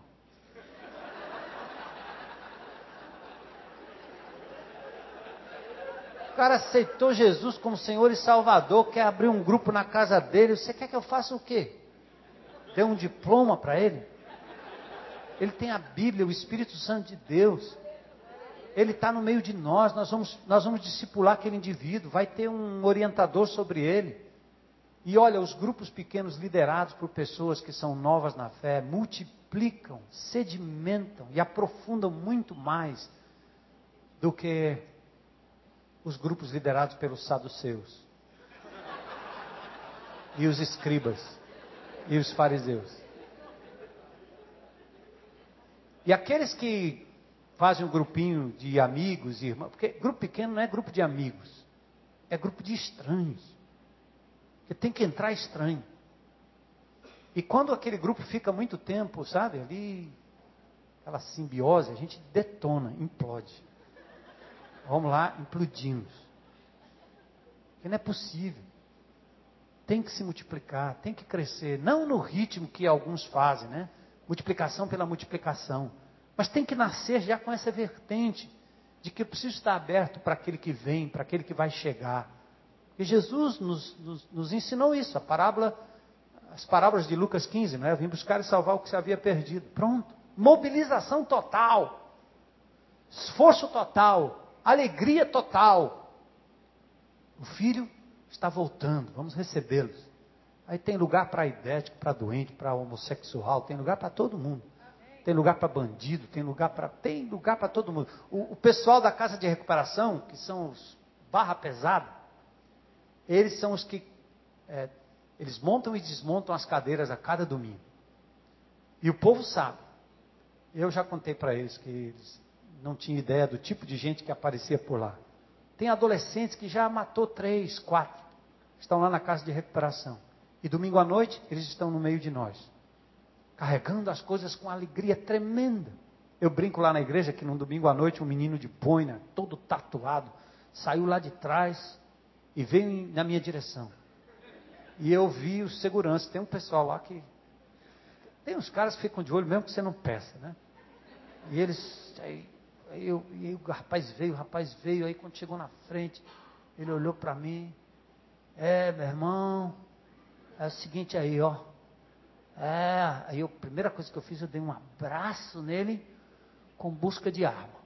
O cara aceitou Jesus como Senhor e Salvador, quer abrir um grupo na casa dele. Você quer que eu faça o quê? Dê um diploma para ele? Ele tem a Bíblia, o Espírito Santo de Deus. Ele está no meio de nós, nós vamos, nós vamos discipular aquele indivíduo, vai ter um orientador sobre ele. E olha, os grupos pequenos liderados por pessoas que são novas na fé multiplicam, sedimentam e aprofundam muito mais do que os grupos liderados pelos saduceus e os escribas e os fariseus. E aqueles que fazem um grupinho de amigos irmãos, porque grupo pequeno não é grupo de amigos, é grupo de estranhos. Porque tem que entrar estranho. E quando aquele grupo fica muito tempo, sabe, ali, aquela simbiose, a gente detona, implode. Vamos lá, implodimos. Porque não é possível. Tem que se multiplicar, tem que crescer. Não no ritmo que alguns fazem, né? Multiplicação pela multiplicação. Mas tem que nascer já com essa vertente de que eu preciso estar aberto para aquele que vem, para aquele que vai chegar. E Jesus nos, nos, nos, ensinou isso, a parábola, as parábolas de Lucas 15, né? Eu vim buscar e salvar o que se havia perdido. Pronto. Mobilização total. Esforço total. Alegria total. O filho está voltando, vamos recebê-los. Aí tem lugar para idético, para doente, para homossexual, tem lugar para todo mundo. Tem lugar para bandido, tem lugar para tem lugar para todo mundo. O, o, pessoal da casa de recuperação, que são os barra pesada, eles são os que é, eles montam e desmontam as cadeiras a cada domingo. E o povo sabe. Eu já contei para eles que eles não tinham ideia do tipo de gente que aparecia por lá. Tem adolescentes que já matou três, quatro. Estão lá na casa de recuperação. E domingo à noite, eles estão no meio de nós. Carregando as coisas com alegria tremenda. Eu brinco lá na igreja que no domingo à noite um menino de boina, todo tatuado, saiu lá de trás e veio na minha direção. E eu vi o segurança. Tem um pessoal lá que. Tem uns caras que ficam de olho mesmo que você não peça, né? E eles. Aí, aí, eu, aí o rapaz veio, o rapaz veio. Aí quando chegou na frente, ele olhou para mim. É, meu irmão. É o seguinte aí, ó. É, aí a primeira coisa que eu fiz, eu dei um abraço nele com busca de arma.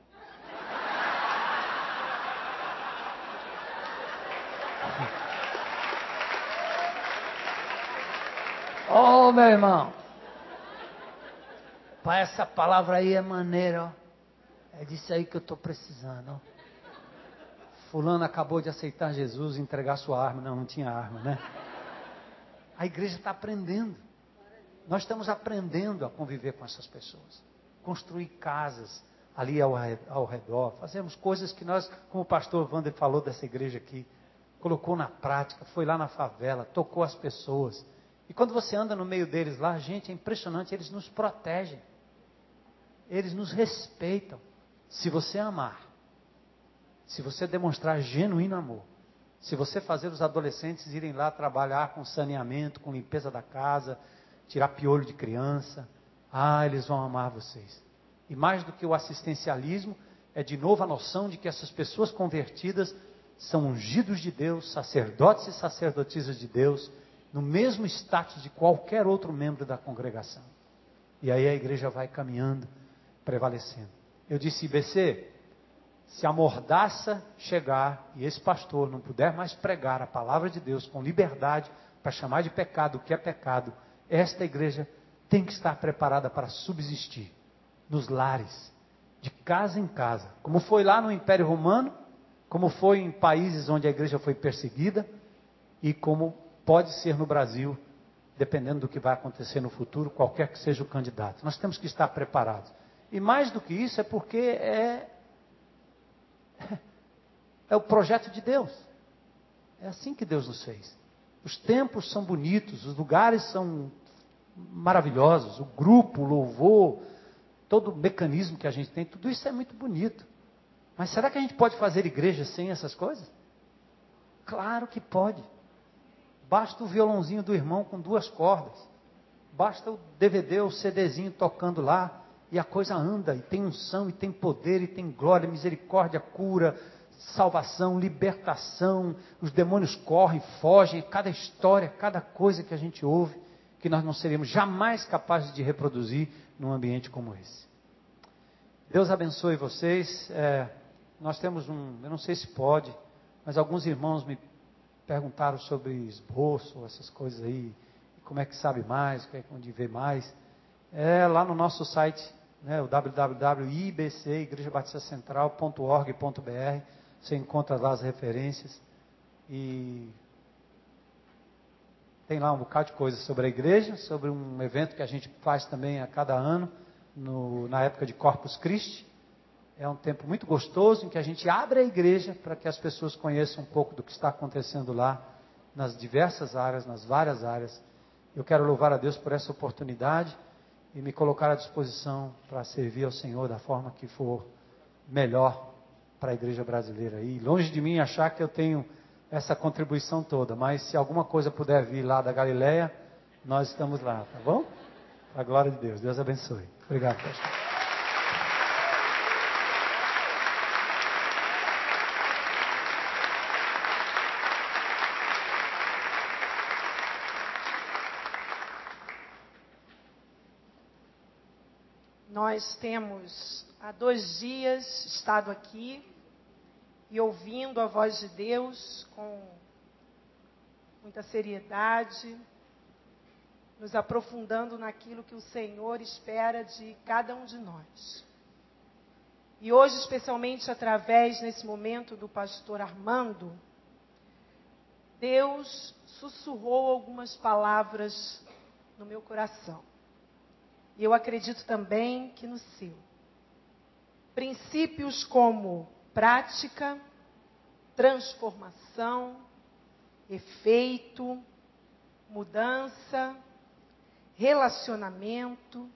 Oh, meu irmão. Pai, essa palavra aí é maneira, ó. É disso aí que eu estou precisando, ó. Fulano acabou de aceitar Jesus e entregar sua arma. Não, não tinha arma, né? A igreja está aprendendo. Nós estamos aprendendo a conviver com essas pessoas. Construir casas ali ao, ao redor. Fazemos coisas que nós, como o pastor Wander falou dessa igreja aqui, colocou na prática, foi lá na favela, tocou as pessoas. E quando você anda no meio deles lá, gente, é impressionante, eles nos protegem. Eles nos respeitam. Se você amar, se você demonstrar genuíno amor, se você fazer os adolescentes irem lá trabalhar com saneamento, com limpeza da casa, tirar piolho de criança, ah, eles vão amar vocês. E mais do que o assistencialismo, é de novo a noção de que essas pessoas convertidas são ungidos de Deus, sacerdotes e sacerdotisas de Deus, no mesmo status de qualquer outro membro da congregação. E aí a igreja vai caminhando, prevalecendo. Eu disse, IBC, se a mordaça chegar e esse pastor não puder mais pregar a palavra de Deus com liberdade para chamar de pecado o que é pecado, esta igreja tem que estar preparada para subsistir nos lares, de casa em casa, como foi lá no Império Romano, como foi em países onde a igreja foi perseguida e como pode ser no Brasil, dependendo do que vai acontecer no futuro, qualquer que seja o candidato. Nós temos que estar preparados. E mais do que isso, é porque é, é o projeto de Deus. É assim que Deus nos fez. Os templos são bonitos, os lugares são maravilhosos, o grupo, o louvor, todo o mecanismo que a gente tem, tudo isso é muito bonito. Mas será que a gente pode fazer igreja sem essas coisas? Claro que pode. Basta o violãozinho do irmão com duas cordas. Basta o DVD o CDzinho tocando lá. E a coisa anda, e tem unção, e tem poder, e tem glória, misericórdia, cura, salvação, libertação. Os demônios correm, fogem. Cada história, cada coisa que a gente ouve, que nós não seríamos jamais capazes de reproduzir num ambiente como esse. Deus abençoe vocês. É, nós temos um, eu não sei se pode, mas alguns irmãos me perguntaram sobre esboço, essas coisas aí, como é que sabe mais, é onde vê mais. É lá no nosso site, né, o www.ibcigrejabatistaCentral.org.br, você encontra lá as referências e tem lá um bocado de coisas sobre a igreja, sobre um evento que a gente faz também a cada ano, no, na época de Corpus Christi. É um tempo muito gostoso em que a gente abre a igreja para que as pessoas conheçam um pouco do que está acontecendo lá, nas diversas áreas, nas várias áreas. Eu quero louvar a Deus por essa oportunidade e me colocar à disposição para servir ao Senhor da forma que for melhor para a igreja brasileira. E longe de mim achar que eu tenho essa contribuição toda, mas se alguma coisa puder vir lá da Galileia, nós estamos lá, tá bom? A glória de Deus. Deus abençoe. Obrigado, pastor.
Nós temos há dois dias estado aqui e ouvindo a voz de Deus com muita seriedade, nos aprofundando naquilo que o Senhor espera de cada um de nós. E hoje, especialmente através, nesse momento, do pastor Armando, Deus sussurrou algumas palavras no meu coração. E eu acredito também que no seu. Princípios como prática, transformação, efeito, mudança, relacionamento,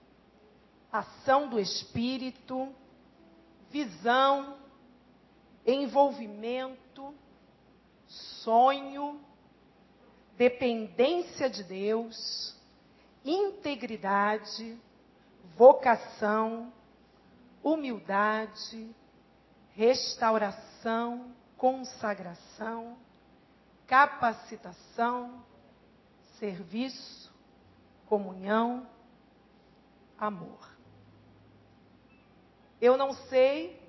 ação do espírito, visão, envolvimento, sonho, dependência de Deus, integridade, vocação, humildade, restauração, consagração, capacitação, serviço, comunhão, amor. Eu não sei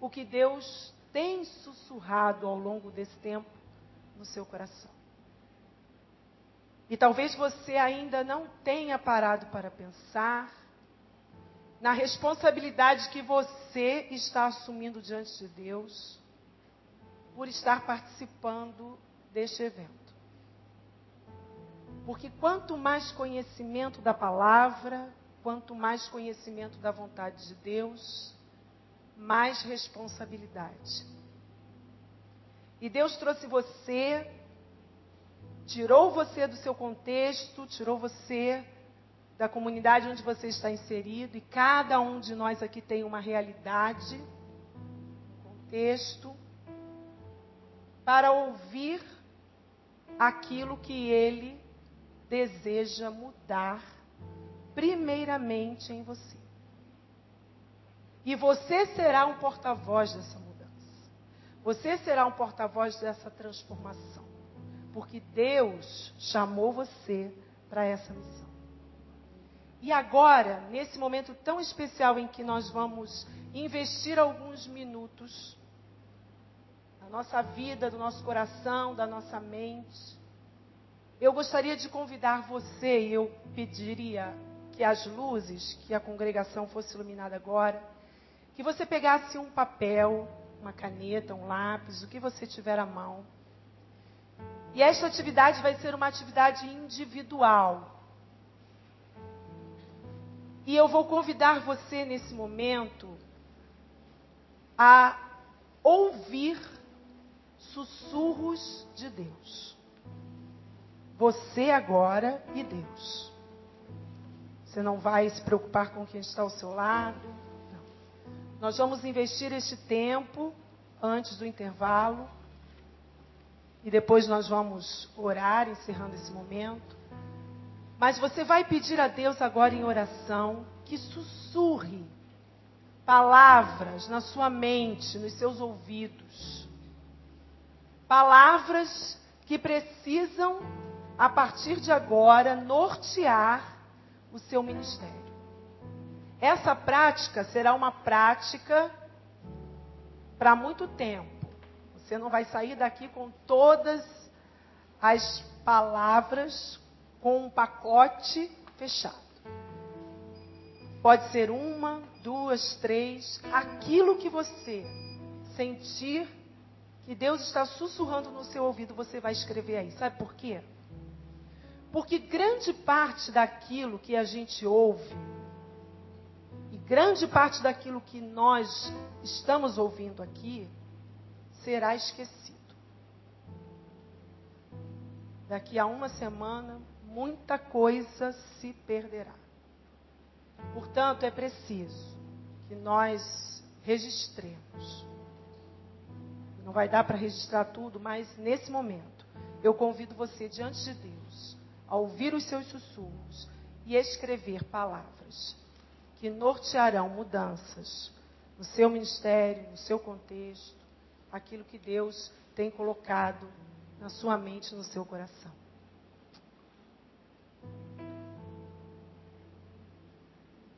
o que Deus tem sussurrado ao longo desse tempo no seu coração. E talvez você ainda não tenha parado para pensar na responsabilidade que você está assumindo diante de Deus por estar participando deste evento. Porque quanto mais conhecimento da palavra, quanto mais conhecimento da vontade de Deus, mais responsabilidade. E Deus trouxe você, tirou você do seu contexto, tirou você da comunidade onde você está inserido, e cada um de nós aqui tem uma realidade, contexto, para ouvir aquilo que Ele deseja mudar, primeiramente em você. E você será um porta-voz dessa mudança. Você será um porta-voz dessa transformação. Porque Deus chamou você para essa missão. E agora, nesse momento tão especial em que nós vamos investir alguns minutos da nossa vida, do nosso coração, da nossa mente, eu gostaria de convidar você, e eu pediria que as luzes, que a congregação fosse iluminada agora, que você pegasse um papel, uma caneta, um lápis, o que você tiver à mão. E esta atividade vai ser uma atividade individual. E eu vou convidar você nesse momento a ouvir sussurros de Deus. Você agora e Deus. Você não vai se preocupar com quem está ao seu lado. Nós vamos investir este tempo antes do intervalo. E depois nós vamos orar, encerrando esse momento. Mas você vai pedir a Deus agora em oração que sussurre palavras na sua mente, nos seus ouvidos. Palavras que precisam, a partir de agora, nortear o seu ministério. Essa prática será uma prática para muito tempo. Você não vai sair daqui com todas as palavras com um pacote fechado. Pode ser uma, duas, três, aquilo que você sentir que Deus está sussurrando no seu ouvido, você vai escrever aí. Sabe por quê? Porque grande parte daquilo que a gente ouve grande parte daquilo que nós estamos ouvindo aqui será esquecido. Daqui a uma semana, muita coisa se perderá. Portanto, é preciso que nós registremos. Não vai dar para registrar tudo, mas nesse momento, eu convido você diante de Deus a ouvir os seus sussurros e escrever palavras que nortearão mudanças no seu ministério, no seu contexto, aquilo que Deus tem colocado na sua mente, no seu coração.